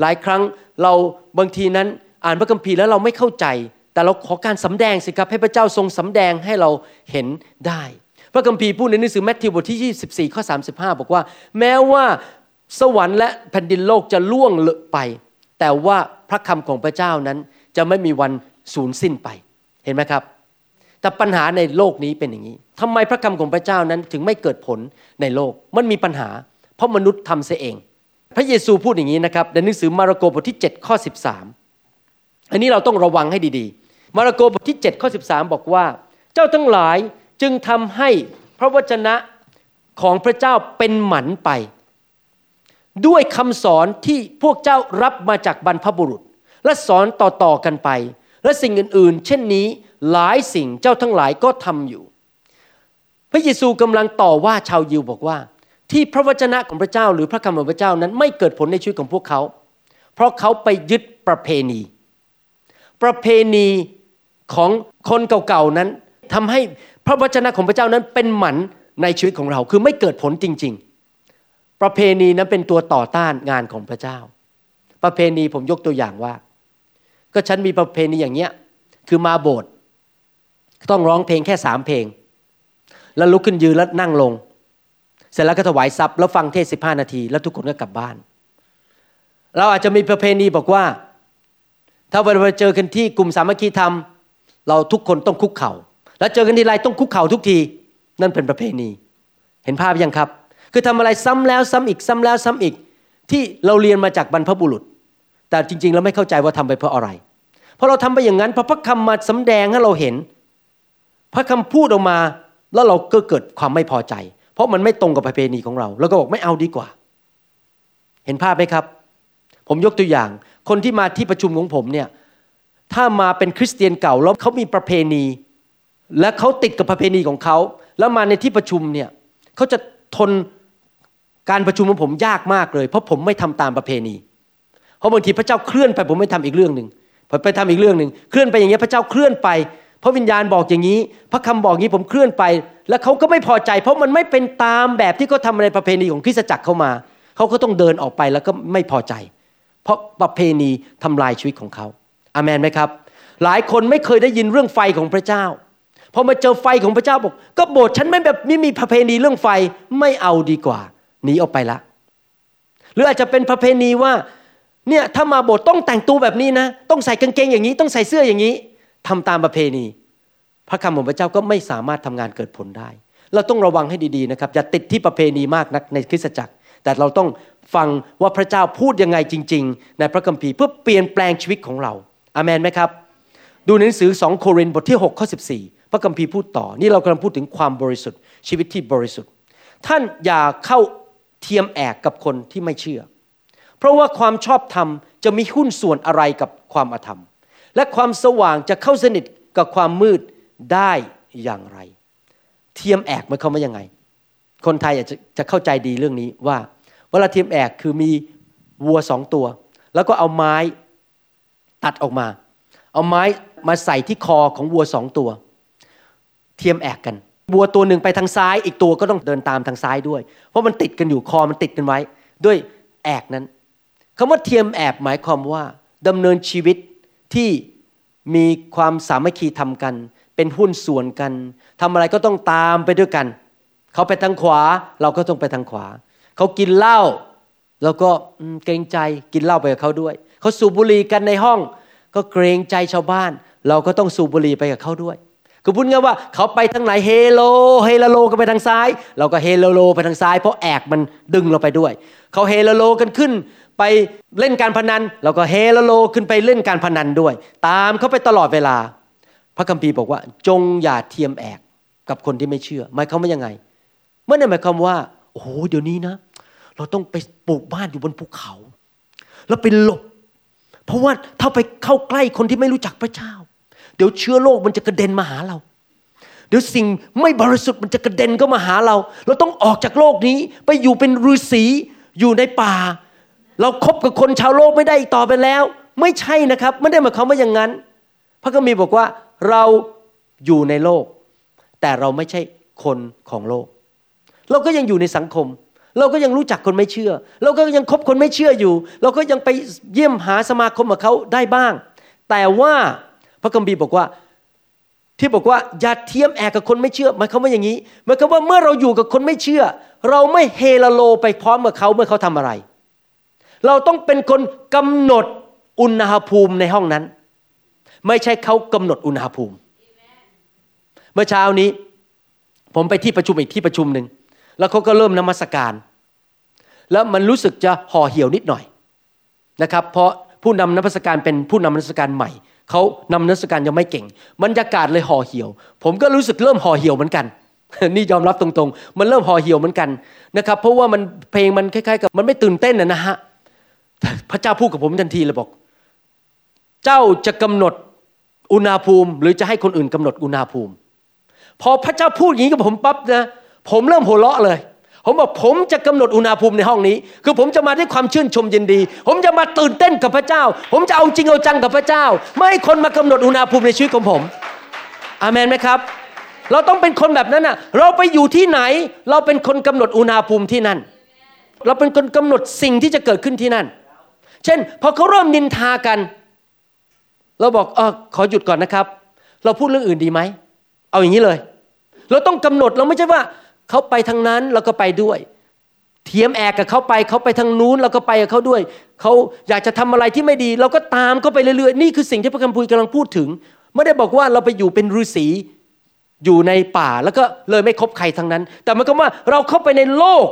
หลายครั้งเราบางทีนั้นอ่านพระคัมภีร์แล้วเราไม่เข้าใจ แต่เราขอการสำแดงสิครับให้พระเจ้าทรงสำแดงให้เราเห็นได้ พระคัมภีร์พูดในหนังสือแมทธิวบทที่ 24 ข้อ 35 บอกว่า แม้ว่าสวรรค์และแผ่นดินโลกจะล่วงเลอะไป แต่ว่าพระคำของพระเจ้านั้นจะไม่มีวันสูญสิ้นไป เห็นไหมครับ แต่ปัญหาในโลกนี้เป็นอย่างนี้ทำไมพระคำของพระเจ้านั้นถึงไม่เกิดผลในโลก มันมีปัญหา เพราะมนุษย์ทำเสียเอง พระเยซูพูดอย่างนี้นะครับในหนังสือมาระโกบทที่ 7 ข้อ 13 อันนี้เราต้องระวังให้ดีๆ มาระโกบทที่ 7 ข้อ 13 บอกว่า เจ้าทั้งหลาย จึงทำให้พระวจนะของพระเจ้าเป็นหมันไป ด้วยคำสอนที่พวกเจ้ารับมาจากบรรพบุรุษ และสอนต่อๆกันไป และสิ่งอื่นๆ เช่นนี้หลายสิ่งเจ้าทั้งหลายก็ทำอยู่ พระเยซูกำลังต่อว่าชาวยิวบอกว่า ที่พระวจนะของพระเจ้าหรือพระคำของพระเจ้านั้นไม่เกิดผลในชีวิตของพวกเขา เพราะเขาไปยึดประเพณี ประเพณีของคนเก่าๆนั้น ทำให้พระวจนะของพระเจ้านั้นเป็นหมันในชีวิตของเรา คือไม่เกิดผลจริง ๆ ประเพณีนั้นเป็นตัวต่อต้านงานของพระเจ้า ประเพณีผมยกตัวอย่างว่า ก็ฉันมีประเพณีอย่างเงี้ย คือมาโบสถ์ต้องร้องเพลงแค่สามเพลง แล้วลุกขึ้นยืนแล้วนั่งลง เสร็จแล้วก็ถวายซับแล้วฟังเทศสิบห้านาที แล้วทุกคนก็กลับบ้าน เราอาจจะมีประเพณีบอกว่า ถ้าเวลาเจอกันที่กลุ่มสามัคคีธรรม เราทุกคนต้องคุกเขา่า แล้วเจอกันทีไรต้องคุกเข่าทุกที นั่นเป็นประเพณี เห็นภาพยังครับ คือทำอะไรซ้ำแล้วซ้ำอีกซ้ำแล้วซ้ำอีก ที่เราเรียนมาจากบรรพบุรุษ แต่จริงๆเราไม่เข้าใจว่าทำไปเพราะอะไรเพราะเราทำไปอย่างนั้นพอพระคำมาสำแดงให้เราเห็น พระคำพูดออกมาแล้วเราก็เกิดความไม่พอใจ เพราะมันไม่ตรงกับประเพณีของเรา แล้วก็บอกไม่เอาดีกว่า เห็นภาพไหมครับ ผมยกตัวอย่าง คนที่มาที่ประชุมของผมเนี่ยถ้ามาเป็นคริสเตียนเก่าแล้วเขามีประเพณี และเขาติดกับประเพณีของเขาแล้วมาในที่ประชุมเนี่ยเขาจะทนการประชุมของผมยากมากเลย เพราะผมไม่ทำตามประเพณี เพราะบางทีพระเจ้าเคลื่อนไปผมไม่ทำอีกเรื่องหนึ่งผมไปทำอีกเรื่องหนึ่งเคลื่อนไปอย่างเงี้ยพระเจ้าเคลื่อนไปพระวิญญาณบอกอย่างนี้ พระคำบอกอย่างนี้ผมเคลื่อนไป แล้วเขาก็ไม่พอใจ เพราะมันไม่เป็นตามแบบที่เขาทาในประเพณีของคริสตจักรเข้ามาเขาก็ต้องเดินออกไปแล้วก็ไม่พอใจ เพราะประเพณีทำลายชีวิตของเขาอามันไหมครับ หลายคนไม่เคยได้ยินเรื่องไฟของพระเจ้า พอมาเจอไฟของพระเจ้าบอก ก็โบสถ์ฉันไม่แบบไม่มีประเพณีเรื่องไฟไม่เอาดีกว่าหนีออกไปละ หรืออาจจะเป็นประเพณีว่าเนี่ยถ้ามาโบสถ์ต้องแต่งตัวแบบนี้นะ ต้องใส่กางเกงอย่างนี้ ต้องใส่เสื้ออย่างนี้ทำตามประเพณี พระคำของพระเจ้าก็ไม่สามารถทำงานเกิดผลได้ เราต้องระวังให้ดีๆนะครับอย่าติดที่ประเพณีมากนักในคริสตจักร แต่เราต้องฟังว่าพระเจ้าพูดยังไงจริง ๆ ในพระคัมภีร์เพื่อเปลี่ยนแปลงชีวิตของเราอามันไหมครับ ดูหนังสือ 2 โครินธ์บทที่6ข้อ14 ระคัมภีร์พูดต่อ นี่เรากำลังพูดถึงความบริสุทธิ์ ชีวิตที่บริสุทธิ์ ท่านอย่าเข้าเทียมแอกกับคนที่ไม่เชื่อ เพราะว่าความชอบธรรมจะมีหุ้นส่วนอะไรกับความอธรรม และความสว่างจะเข้าสนิทกับความมืดได้อย่างไร เทียมแอกมันเข้ามายังไง คนไทยอาจจะจะเข้าใจดีเรื่องนี้ว่า เวลาเทียมแอกคือมีวัวสองตัว แล้วก็เอาไม้ตัดออกมา เอาไม้มาใส่ที่คอของวัวสองตัว เทียมแอกกันวัวตัวหนึ่งไปทางซ้าย อีกตัวก็ต้องเดินตามทางซ้ายด้วย เพราะมันติดกันอยู่คอมันติดกันไว้ ด้วยแอกนั้นคำว่าเทียมแอบหมายความว่าดำเนินชีวิตที่มีความสามัคคีทำกัน เป็นหุ้นส่วนกันทำอะไรก็ต้องตามไปด้วยกัน เขาไปทางขวาเราก็ต้องไปทางขวา เขากินเหล้าเราก็เกรงใจกินเหล้าไปกับเขาด้วย เขาสูบบุหรี่กันในห้อง ก็เกรงใจชาวบ้าน เราก็ต้องสูบบุหรี่ไปกับเขาด้วย คือพูดง่ายว่าเขาไปทางไหนเฮโลเฮโลก็ไปทางซ้าย เราก็เฮโลโลไปทางซ้าย เพราะแอกมันดึงเราไปด้วย เขาเฮโลโลกันขึ้น ไปเล่นการพนันเราก็เฮโลโลขึ้นไปเล่นการพนันด้วย ตามเขาไปตลอดเวลา พระคัมภีร์บอกว่า จงอย่าเทียมแอกกับคนที่ไม่เชื่อหมายความว่ายังไงเมื่อนั้นหมายความว่าโอ้โหเดี๋ยวนี้นะ เราต้องไปปลูกบ้านอยู่บนภูเขา แล้วไปหลบ เพราะว่าถ้าไปเข้าใกล้คนที่ไม่รู้จักพระเจ้า เดี๋ยวเชื้อโรคมันจะกระเด็นมาหาเรา เดี๋ยวสิ่งไม่บริสุทธิ์มันจะกระเด็นก็มาหาเรา เราต้องออกจากโลกนี้ไปอยู่เป็นฤาษีอยู่ในป่า เราครบกับคนชาวโลกไม่ได้อีกต่อไปแล้ว ไม่ใช่นะครับ ไม่ได้หมายความว่าอย่างนั้น พระคัมภีร์บอกว่าเราอยู่ในโลก แต่เราไม่ใช่คนของโลก เราก็ยังอยู่ในสังคมเราก็ยังรู้จักคนไม่เชื่อ เราก็ยังคบคนไม่เชื่ออยู่ เราก็ยังไปเยี่ยมหาสมาคมกับเขาได้บ้าง แต่ว่า พระคัมภีร์บอกว่าที่บอกว่าอย่าเทียมแอกกับคนไม่เชื่อหมายความว่าอย่างนี้หมายความว่าเมื่อเราอยู่กับคนไม่เชื่อ เราไม่เฮลโลไปพร้อมกับเขาเมื่อเขาทำอะไร เราต้องเป็นคนกำหนดอุณหภูมิในห้องนั้น ไม่ใช่เขากำหนดอุณหภูมิ เมื่อเช้านี้ ผมไปที่ประชุมอีกที่ประชุมหนึ่งแล้วเขาก็เริ่มนมัสการ แล้วมันรู้สึกจะห่อเหี่ยวนิดหน่อยนะครับ เพราะผู้นำนมัสการเป็นผู้นำนมัสการใหม่ เขานำนมัสการยังไม่เก่ง บรรยากาศเลยห่อเหี่ยว ผมก็รู้สึกเริ่มห่อเหี่ยวเหมือนกัน นี่ยอมรับตรงๆ มันเริ่มห่อเหี่ยวเหมือนกันนะครับ เพราะว่ามันเพลงมันคล้ายๆกับมันไม่ตื่นเต้นนะฮะพระเจ้าพูดกับผมทันทีเลยบอก เจ้าจะกำหนดอุณหภูมิ หรือจะให้คนอื่นกำหนดอุณหภูมิ พอพระเจ้าพูดอย่างนี้กับผมปั๊บนะผมเริ่มหัวเราะเลย ผมบอกผมจะกำหนดอุณหภูมิในห้องนี้ คือผมจะมาด้วยความชื่นชมยินดี ผมจะมาตื่นเต้นกับพระเจ้า ผมจะเอาจริงเอาจังกับพระเจ้า ไม่ให้คนมากำหนดอุณหภูมิในชีวิตของผมอาเมนไหมครับ เราต้องเป็นคนแบบนั้นน่ะ เราไปอยู่ที่ไหน เราเป็นคนกำหนดอุณหภูมิที่นั่น เราเป็นคนกำหนดสิ่งที่จะเกิดขึ้นที่นั่น เช่น พอเขาเริ่มนินทากัน เราบอกเออขอหยุดก่อนนะครับ เราพูดเรื่องอื่นดีไหม เอาอย่างนี้เลย เราต้องกำหนดเราไม่ใช่ว่า เขาไปทางนั้นเราก็ไปด้วย เทียมแอกกับเขาไปเขาไปทางนู้นเราก็ไปกับเขาด้วย เขาอยากจะทำอะไรที่ไม่ดี เราก็ตามเขาไปเรื่อยๆ นี่คือสิ่งที่พระคัมภีร์กำลังพูดถึง ไม่ได้บอกว่าเราไปอยู่เป็นฤาษีอยู่ในป่าแล้วก็เลยไม่คบใครทั้งนั้น แต่มันก็ว่าเราเข้าไปในโลก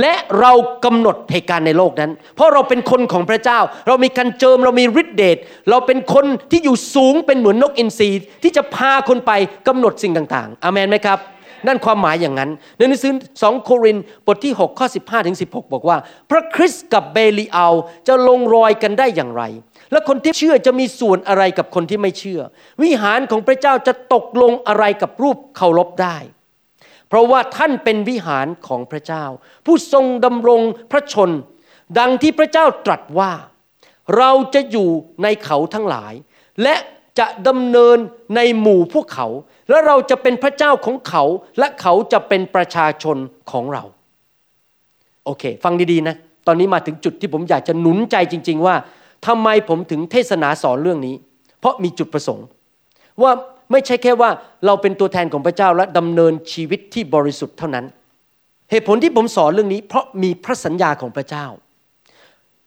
และเรากำหนดเหตุการณ์ในโลกนั้น เพราะเราเป็นคนของพระเจ้า เรามีการเจิมเรามีฤทธิเดชเราเป็นคนที่อยู่สูงเป็นเหมือนนกอินทรีที่จะพาคนไปกำหนดสิ่งต่างๆอเมนไหมครับ นั่นความหมายอย่างนั้น ในหนังสือสองโครินบทที่ 6 ข้อ 15ถึง16 บอกว่า พระคริสต์กับเบลีอัลจะลงรอยกันได้อย่างไร และคนที่เชื่อจะมีส่วนอะไรกับคนที่ไม่เชื่อ วิหารของพระเจ้าจะตกลงอะไรกับรูปเคารพได้ เพราะว่าท่านเป็นวิหารของพระเจ้า ผู้ทรงดำรงพระชน ดังที่พระเจ้าตรัสว่า เราจะอยู่ในเขาทั้งหลาย และ จะดำเนินในหมู่พวกเขา และเราจะเป็นพระเจ้าของเขา และเขาจะเป็นประชาชนของเรา โอเค ฟังดีๆนะ ตอนนี้มาถึงจุดที่ผมอยากจะหนุนใจจริง ๆ ว่าทำไมผมถึงเทศนาสอนเรื่องนี้ เพราะมีจุดประสงค์ ว่าไม่ใช่แค่ว่าเราเป็นตัวแทนของพระเจ้าและดำเนินชีวิตที่บริสุทธิ์เท่านั้น เหตุผลที่ผมสอนเรื่องนี้ เพราะมีพระสัญญาของพระเจ้า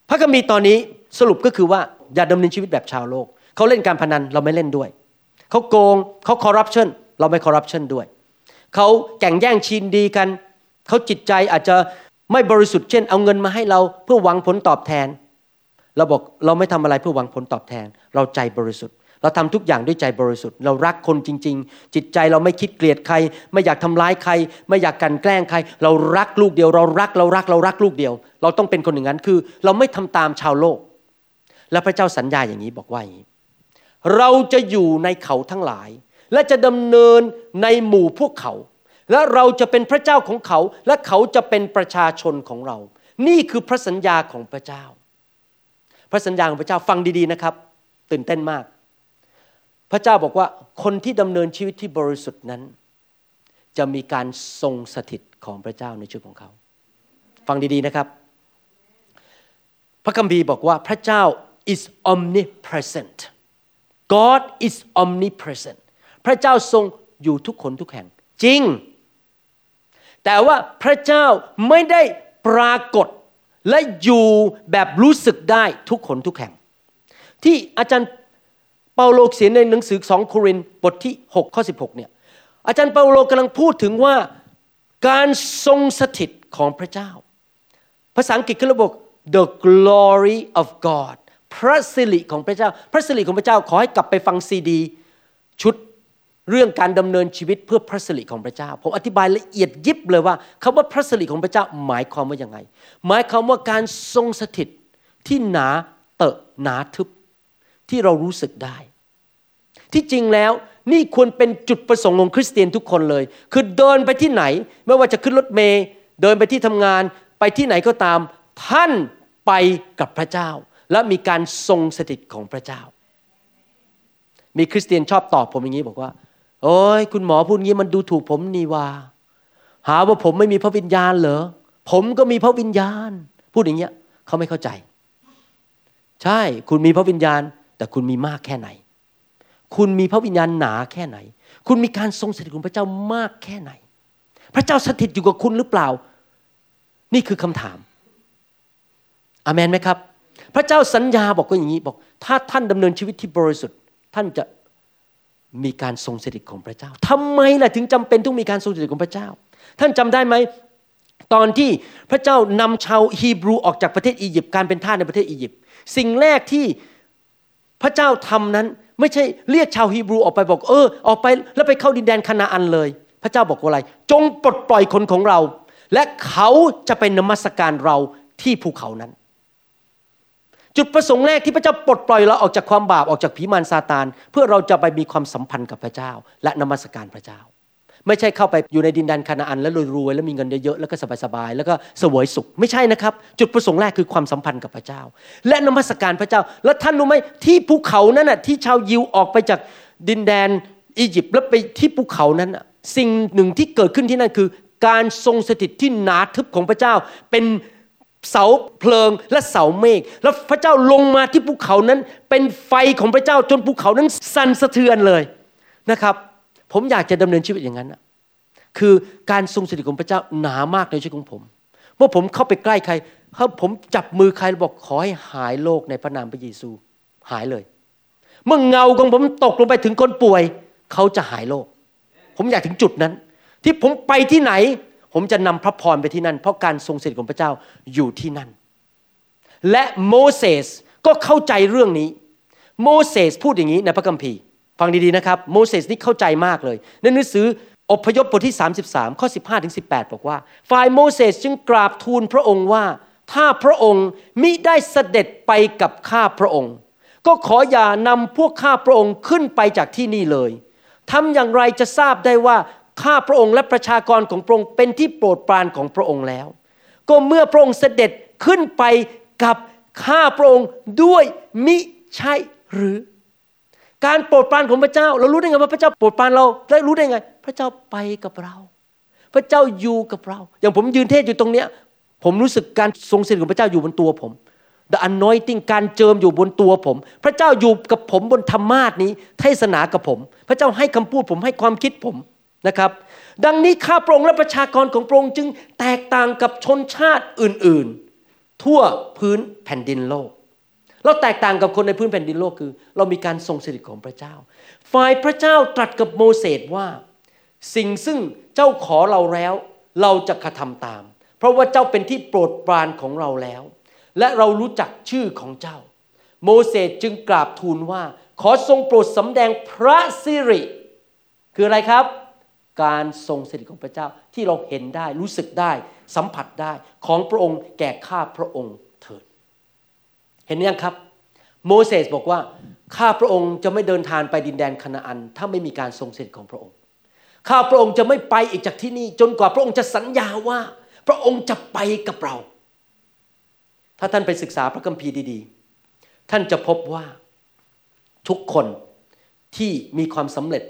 พระคัมภีร์ตอนนี้สรุปก็คือว่าอย่าดำเนินชีวิตแบบชาวโลก เขาเล่นการพนันเราไม่เล่นด้วย เขาโกงเขาคอร์รัปชันเราไม่คอร์รัปชันด้วย เขาแข่งแย่งชินดีกัน เขาจิตใจอาจจะไม่บริสุทธิ์เช่น เอาเงินมาให้เราเพื่อหวังผลตอบแทน เราบอกเราไม่ทำอะไรเพื่อหวังผลตอบแทน เราใจบริสุทธิ์ เราทำทุกอย่างด้วยใจบริสุทธิ์ เรารักคนจริง ๆ จิตใจเราไม่คิดเกลียดใคร ไม่อยากทำร้ายใคร ไม่อยากกันแกล้งใคร เรารักลูกเดียว เรารักเรารักเรารักลูกเดียว เราต้องเป็นคนอย่างนั้นคือ เราไม่ทำตามชาวโลก และพระเจ้าสัญญาอย่างนี้บอกว่าอย่างนี้ เราจะอยู่ในเขาทั้งหลาย และจะดำเนินในหมู่พวกเขา และเราจะเป็นพระเจ้าของเขา และเขาจะเป็นประชาชนของเรา นี่คือพระสัญญาของพระเจ้า พระสัญญาของพระเจ้าฟังดีๆนะครับ ตื่นเต้นมาก พระเจ้าบอกว่าคนที่ดำเนินชีวิตที่บริสุทธิ์นั้น จะมีการทรงสถิตของพระเจ้าในชีวิตของเขา ฟังดีๆนะครับ พระคัมภีร์บอกว่าพระเจ้า is omnipresent God is omnipresent พระเจ้าทรงอยู่ทุกคนทุกแห่ง จริง แต่ว่าพระเจ้าไม่ได้ปรากฏและอยู่แบบรู้สึกได้ทุกคนทุกแห่ง ที่อาจารย์เปาโลเขียนในหนังสือสองโครินบทที่ 6 ข้อ 16 เนี่ย อาจารย์เปาโลกำลังพูดถึงว่าการทรงสถิตของพระเจ้า ภาษาอังกฤษเขาบอก the glory of God พระสิริของพระเจ้า พระสิริของพระเจ้าขอให้กลับไปฟังซีดี ชุดเรื่องการดำเนินชีวิตเพื่อพระสิริของพระเจ้า ผมอธิบายละเอียดยิบเลยว่าคำว่าพระสิริของพระเจ้าหมายความว่ายังไง หมายความว่าการทรงสถิตที่หนาเตอะหนาทึบที่เรารู้สึกได้ ที่จริงแล้วนี่ควรเป็นจุดประสงค์ของคริสเตียนทุกคนเลย คือเดินไปที่ไหน ไม่ว่าจะขึ้นรถเมล์เดินไปที่ทำงาน ไปที่ไหนก็ตาม ท่านไปกับพระเจ้า และมีการทรงสถิตของพระเจ้า มีคริสเตียนชอบตอบผมอย่างนี้บอกว่า โอ้ยคุณหมอพูดงี้มันดูถูกผมนี่ว่า หาว่าผมไม่มีพระวิญญาณเหรอผมก็มีพระวิญญาณ พูดอย่างเงี้ยเขาไม่เข้าใจ ใช่คุณมีพระวิญญาณ แต่คุณมีมากแค่ไหน คุณมีพระวิญญาณหนาแค่ไหน คุณมีการทรงสถิตของพระเจ้ามากแค่ไหน พระเจ้าสถิตอยู่กับคุณหรือเปล่า นี่คือคำถามอเมนไหมครับ พระเจ้าสัญญาบอกก็อย่างนี้บอก ถ้าท่านดำเนินชีวิตที่บริสุทธิ์ ท่านจะมีการทรงสถิตของพระเจ้าทำไมล่ะถึงจำเป็นต้องมีการทรงสถิตของพระเจ้า ท่านจำได้ไหมตอนที่พระเจ้านำชาวฮีบรูออกจากประเทศอียิปต์การเป็นทาสในประเทศอียิปต์สิ่งแรกที่พระเจ้าทำนั้น ไม่ใช่เรียกชาวฮีบรูออกไปบอกเออออกไปแล้วไปเข้าดินแดนคานาอันเลย พระเจ้าบอกว่าอะไร จงปลดปล่อยคนของเรา และเขาจะไปนมัสการเราที่ภูเขานั้น จุดประสงค์แรกที่พระเจ้าปลดปล่อยเราออกจากความบาปออกจากผีมารซาตาน เพื่อเราจะไปมีความสัมพันธ์กับพระเจ้า และนมัสการพระเจ้า ไม่ใช่เข้าไปอยู่ในดินแดนคานาอันแล้วรวยๆแล้วมีเงินเยอะๆแล้วก็สบายๆแล้วก็เสวยสุขไม่ใช่นะครับ จุดประสงค์แรกคือความสัมพันธ์กับพระเจ้า และนมัสการพระเจ้า แล้วท่านรู้ไหมที่ภูเขานั้นน่ะที่ชาวยิวออกไปจากดินแดนอียิปต์แล้วไปที่ภูเขานั้นสิ่งหนึ่งที่เกิดขึ้นที่นั่นคือ การทรงสถิตที่หนาทึบของพระเจ้าเป็น เสาเพลิงและเสาเมฆแล้วพระเจ้าลงมาที่ภูเขานั้น เป็นไฟของพระเจ้าจนภูเขานั้นสั่นสะเทือนเลยนะครับ ผมอยากจะดำเนินชีวิตอย่างนั้นคือการทรงสถิตของพระเจ้าหนามากในชีวิตของผม เมื่อผมเข้าไปใกล้ใครเขาผมจับมือใครบอกขอให้หายโรคในพระนามพระเยซู หายเลย เมื่อเงาของผมตกลงไปถึงคนป่วย เขาจะหายโรคผมอยากถึงจุดนั้น ที่ผมไปที่ไหน ผมจะนำพระพรไปที่นั่น เพราะการทรงสถิตของพระเจ้าอยู่ที่นั่น และโมเสสก็เข้าใจเรื่องนี้ โมเสสพูดอย่างนี้ในพระคัมภีร์ ฟังดีๆนะครับ โมเสสนี่เข้าใจมากเลยในหนังสืออพยพบทที่ 33 ข้อ 15ถึง18 บอกว่า ฝ่ายโมเสสจึงกราบทูลพระองค์ว่า ถ้าพระองค์มิได้เสด็จไปกับข้าพระองค์ ก็ขออย่านำพวกข้าพระองค์ขึ้นไปจากที่นี่เลยทำอย่างไรจะทราบได้ว่า ข้าพระองค์และประชากรของพระองค์เป็นที่โปรดปรานของพระองค์แล้ว ก็เมื่อพระองค์เสด็จขึ้นไปกับข้าพระองค์ด้วยมิใช่หรือ การโปรดปรานของพระเจ้า เรารู้ได้ไงว่าพระเจ้าโปรดปรานเราและรู้ได้ไง พระเจ้าไปกับเรา พระเจ้าอยู่กับเรา อย่างผมยืนเทศอยู่ตรงเนี้ย ผมรู้สึกการทรงสิทธิ์ของพระเจ้าอยู่บนตัวผม The anointing การเจิมอยู่บนตัวผม พระเจ้าอยู่กับผมบนธรรมาสนี้เทศนากับผม พระเจ้าให้คำพูดผมให้ความคิดผม นะครับ ดังนี้ข้าพระองค์และประชากรของพระองค์จึงแตกต่างกับชนชาติอื่นๆ ทั่วพื้นแผ่นดินโลก เราแตกต่างกับคนในพื้นแผ่นดินโลกคือ เรามีการทรงสถิตของพระเจ้า ฝ่ายพระเจ้าตรัสกับโมเสสว่า สิ่งซึ่งเจ้าขอเราแล้วเราจะกระทำตาม เพราะว่าเจ้าเป็นที่โปรดปรานของเราแล้ว และเรารู้จักชื่อของเจ้า โมเสสจึงกราบทูลว่า ขอทรงโปรดสำแดงพระสิริ คืออะไรครับ การทรงสิริของพระเจ้าที่เราเห็นได้รู้สึกได้ สัมผัสได้ของพระองค์แก่ข้าพระองค์เถิด เห็นยังครับ โมเสสบอกว่าข้าพระองค์จะไม่เดินทางไปดินแดนคณาอัน ถ้าไม่มีการทรงสิริของพระองค์ ข้าพระองค์จะไม่ไปอีกจากที่นี่ จนกว่าพระองค์จะสัญญาว่า พระองค์จะไปกับเรา ถ้าท่านไปศึกษาพระคัมภีร์ดีๆ ท่านจะพบว่าทุกคนที่มีความสำเร็จ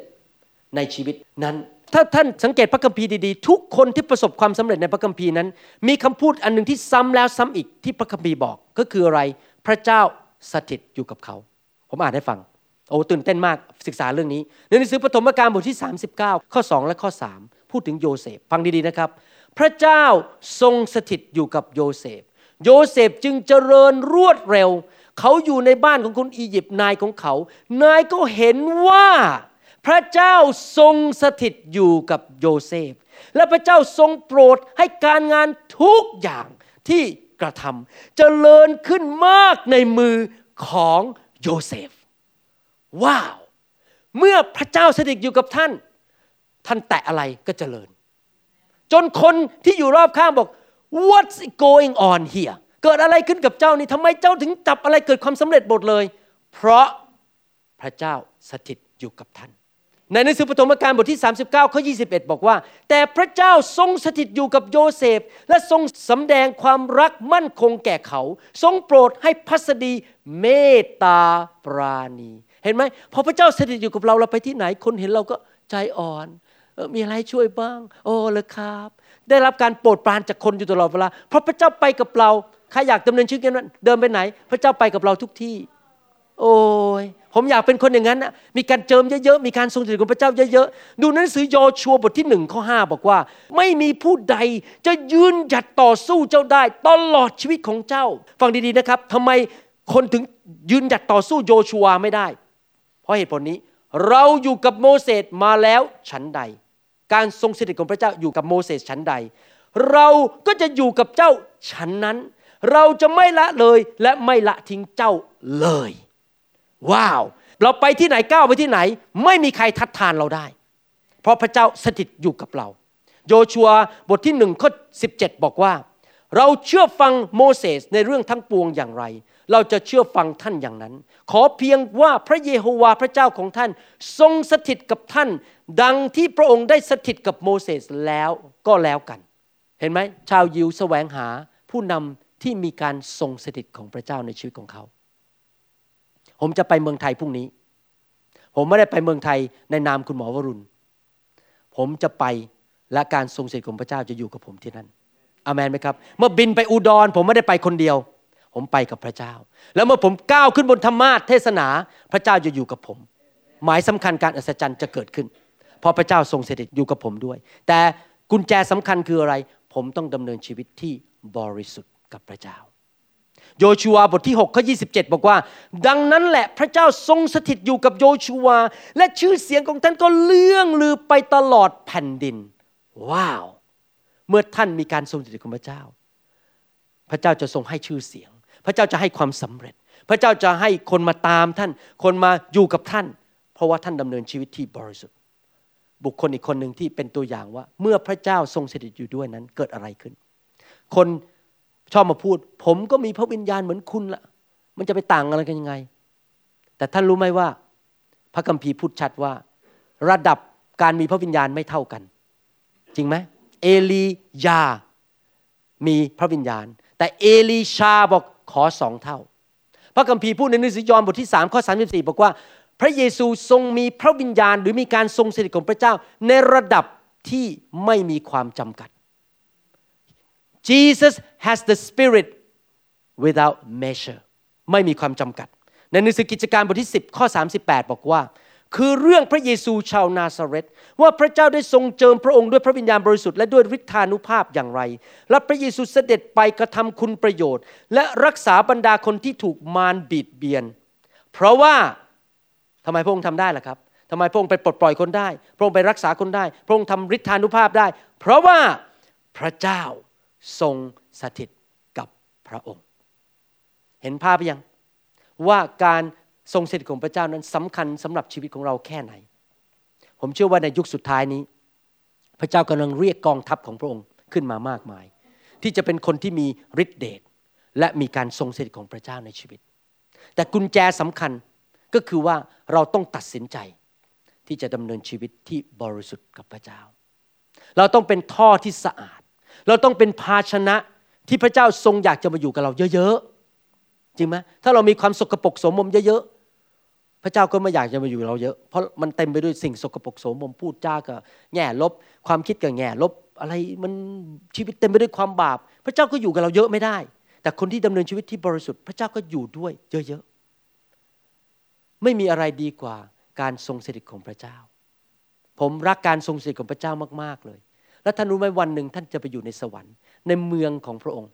ในชีวิตนั้น ถ้าท่านสังเกตพระคัมภีร์ดีๆ ทุกคนที่ประสบความสำเร็จในพระคัมภีร์นั้น มีคำพูดอันหนึ่งที่ซ้ำแล้วซ้ำอีกที่พระคัมภีร์บอกก็คืออะไรพระเจ้าสถิตอยู่กับเขา ผมอ่านให้ฟังโอ้ตื่นเต้นมากศึกษาเรื่องนี้ในหนังสือปฐมกาลบทที่ 39 ข้อ 2 และข้อ 3 พูดถึงโยเซฟฟังดีๆนะครับ พระเจ้าทรงสถิตอยู่กับโยเซฟ โยเซฟจึงเจริญรวดเร็ว เขาอยู่ในบ้านของคนอียิปต์นายของเขา นายก็เห็นว่า พระเจ้าทรงสถิตอยู่กับโยเซฟ และพระเจ้าทรงโปรดให้การงานทุกอย่างที่กระทำเจริญขึ้นมากในมือของโยเซฟ ว้าว เมื่อพระเจ้าสถิตอยู่กับท่าน ท่านแตะอะไรก็เจริญ จนคนที่อยู่รอบข้างบอก what's going on here เกิดอะไรขึ้นกับเจ้านี่ทำไมเจ้าถึงจับอะไรเกิดความสำเร็จหมดเลย เพราะพระเจ้าสถิตอยู่กับท่าน ในหนังสือปฐมกาลบทที่ 39 ข้อ 21 บอกว่า แต่พระเจ้าทรงสถิตอยู่กับโยเซฟ และทรงสำแดงความรักมั่นคงแก่เขา ทรงโปรดให้พัสดีเมตตาปราณี เห็นไหมพอพระเจ้าสถิตอยู่กับเราเราไปที่ไหนคนเห็นเราก็ใจอ่อนออมีอะไรช่วยบ้าง โอ้เลยครับ ได้รับการโปรดปรานจากคนอยู่ตลอดเวลาเพราะพระเจ้าไปกับเราใครอยากดำเนินชีวิตกันนั้นเดินไปไหน พระเจ้าไปกับเราทุกที่ โอ้ยผมอยากเป็นคนอย่างนั้นนะมีการเจิมเยอะๆ มีการทรงสถิตของพระเจ้าเยอะๆ ดูหนังสือโยชัวบทที่หนึ่งข้อห้าบอกว่า ไม่มีผู้ใดจะยืนหยัดต่อสู้เจ้าได้ตลอดชีวิตของเจ้า ฟังดีๆนะครับทำไมคนถึงยืนหยัดต่อสู้โยชัวไม่ได้ เพราะเหตุผลนี้ เราอยู่กับโมเสสมาแล้วฉันใด การทรงสถิตของพระเจ้าอยู่กับโมเสสฉันใด เราก็จะอยู่กับเจ้าฉันนั้น เราจะไม่ละเลยและไม่ละทิ้งเจ้าเลย ว้าว เราไปที่ไหนก้าวไปที่ไหน ไม่มีใครทัดทานเราได้ เพราะพระเจ้าสถิตอยู่กับเรา โยชัวบทที่หนึ่งข้อ17บอกว่า เราเชื่อฟังโมเสสในเรื่องทั้งปวงอย่างไร เราจะเชื่อฟังท่านอย่างนั้น ขอเพียงว่าพระเยโฮวาห์พระเจ้าของท่าน ทรงสถิตกับท่าน ดังที่พระองค์ได้สถิตกับโมเสสแล้วก็แล้วกัน เห็นไหมชาวยิวแสวงหาผู้นำที่มีการทรงสถิตของพระเจ้าในชีวิตของเขา ผมจะไปเมืองไทยพรุ่งนี้ ผมไม่ได้ไปเมืองไทยในนามคุณหมอวรุณ ผมจะไปและการทรงสถิตของพระเจ้าจะอยู่กับผมที่นั่นอเมนไหมครับ เมื่อบินไปอุดร ผมไม่ได้ไปคนเดียว ผมไปกับพระเจ้า แล้วเมื่อผมก้าวขึ้นบนธรรมาทเทศนา พระเจ้าจะอยู่กับผม หมายสำคัญการอัศจรรย์จะเกิดขึ้น เพราะพระเจ้าทรงสถิตอยู่กับผมด้วย แต่กุญแจสำคัญคืออะไร ผมต้องดำเนินชีวิตที่บริสุทธิ์กับพระเจ้า โยชัวาบทที่6ข้อ27 บอกว่า ดังนั้นแหละพระเจ้าทรงสถิตอยู่กับโยชัวา และชื่อเสียงของท่านก็เลื่องลือไปตลอดแผ่นดิน ว้าว เมื่อท่านมีการทรงสถิตของพระเจ้า พระเจ้าจะทรงให้ชื่อเสียง พระเจ้าจะให้ความสำเร็จ พระเจ้าจะให้คนมาตามท่าน คนมาอยู่กับท่าน เพราะว่าท่านดำเนินชีวิตที่บริสุทธิ์บุคคลอีกคนหนึ่งที่เป็นตัวอย่างว่า เมื่อพระเจ้าทรงสถิตอยู่ด้วยนั้นเกิดอะไรขึ้น คน ชอบมาพูด ผมก็มีพระวิญญาณเหมือนคุณละมันจะไปต่างอะไรกันยังไง แต่ท่านรู้ไหมว่า พระคัมภีร์พูดชัดว่า ระดับการมีพระวิญญาณไม่เท่ากัน จริงไหมเอลียา มีพระวิญญาณ แต่เอลีชาบอกขอสองเท่า พระคัมภีร์พูดในหนังสือยอห์นบทที่3ข้อ34บอกว่า พระเยซูทรงมีพระวิญญาณ หรือมีการทรงสถิตของพระเจ้าในระดับที่ไม่มีความจำกัด Jesus has the spirit without measure ไม่มีความจำกัด ในหนังสือกิจการบทที่ 10 ข้อ 38 บอกว่า คือเรื่องพระเยซูชาวนาซาเรตว่าพระเจ้าได้ทรงเจิมพระองค์ด้วยพระวิญญาณบริสุทธิ์และด้วยฤทธานุภาพอย่างไร และพระเยซูเสด็จไปกระทำคุณประโยชน์ และรักษาบรรดาคนที่ถูกมารบีดเบียน เพราะว่าทำไมพระองค์ทำได้ล่ะครับทำไมพระองค์ไปปลดปล่อยคนได้ พระองค์ไปรักษาคนได้ พระองค์ทำฤทธานุภาพได้ เพราะว่าพระเจ้า ทรงสถิตกับพระองค์ เห็นภาพยังว่าการทรงสถิตของพระเจ้านั้นสำคัญสำหรับชีวิตของเราแค่ไหน ผมเชื่อว่าในยุคสุดท้ายนี้ พระเจ้ากำลังเรียกกองทัพของพระองค์ขึ้นมามากมาย ที่จะเป็นคนที่มีฤทธิเดชและมีการทรงสถิตของพระเจ้าในชีวิต แต่กุญแจสำคัญก็คือว่าเราต้องตัดสินใจที่จะดำเนินชีวิตที่บริสุทธิ์กับพระเจ้า เราต้องเป็นท่อที่สะอาด เราต้องเป็นภาชนะที่พระเจ้าทรงอยากจะมาอยู่กับเราเยอะๆ จริงไหมถ้าเรามีความสกปรกโสมมเยอะๆ พระเจ้าก็ไม่อยากจะมาอยู่เราเยอะ เพราะมันเต็มไปด้วยสิ่งสกปรกโสมมพูดจาก็แง่ลบ ความคิดก็แง่ลบอะไรมันชีวิตเต็มไปด้วยความบาป พระเจ้าก็อยู่กับเราเยอะไม่ได้ แต่คนที่ดำเนินชีวิตที่บริสุทธิ์พระเจ้าก็อยู่ด้วยเยอะๆ ไม่มีอะไรดีกว่าการทรงสถิตของพระเจ้า ผมรักการทรงสถิตของพระเจ้ามากๆเลย และท่านรู้ไหมวันหนึ่งท่านจะไปอยู่ในสวรรค์ ในเมืองของพระองค์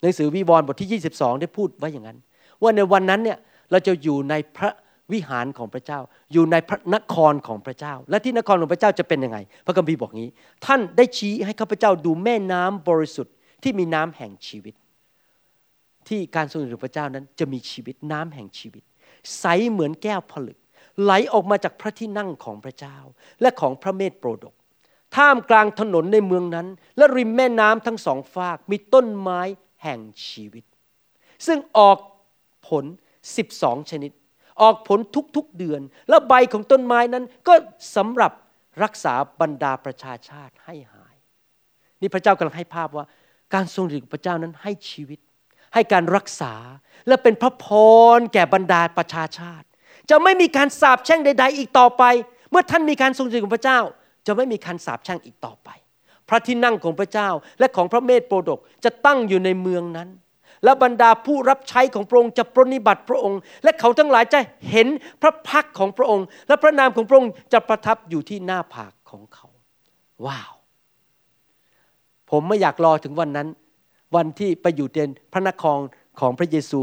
หนังสือวิวรณ์บทที่ 22 ได้พูดไว้อย่างนั้น ว่าในวันนั้นเนี่ยเราจะอยู่ในพระวิหารของพระเจ้า อยู่ในพระนครของพระเจ้า และที่นครของพระเจ้าจะเป็นยังไง พระคัมภีร์บอกงี้ ท่านได้ชี้ให้ข้าพเจ้าดูแม่น้ำบริสุทธิ์ที่มีน้ำแห่งชีวิต ที่การทรงอยู่ของพระเจ้านั้นจะมีชีวิตน้ำแห่งชีวิต ใสเหมือนแก้วผลึก ไหลออกมาจากพระที่นั่งของพระเจ้า และของพระเมธโปรดก ท่ามกลางถนนในเมืองนั้น และริมแม่น้ำทั้งสองฝากมีต้นไม้แห่งชีวิต ซึ่งออกผล 12 ชนิด ออกผลทุกๆเดือน และใบของต้นไม้นั้นก็สำหรับรักษาบรรดาประชาชาติให้หาย นี่พระเจ้ากำลังให้ภาพว่า การทรงฤทธิ์ของพระเจ้านั้นให้ชีวิต ให้การรักษาและเป็นพระพรแก่บรรดาประชาชาติ จะไม่มีการสาปแช่งใด ๆ อีกต่อไป เมื่อท่านมีการทรงฤทธิ์ของพระเจ้า จะไม่มีการสาปแช่งอีกต่อไป พระที่นั่งของพระเจ้าและของพระเมธโปรดกจะตั้งอยู่ในเมืองนั้น และบรรดาผู้รับใช้ของพระองค์จะปรนิบัติพระองค์ และเขาทั้งหลายจะเห็นพระพักของพระองค์ และพระนามของพระองค์จะประทับอยู่ที่หน้าผากของเขา ว้าว ผมไม่อยากรอถึงวันนั้น วันที่ไปอยู่ในพระนครของพระเยซู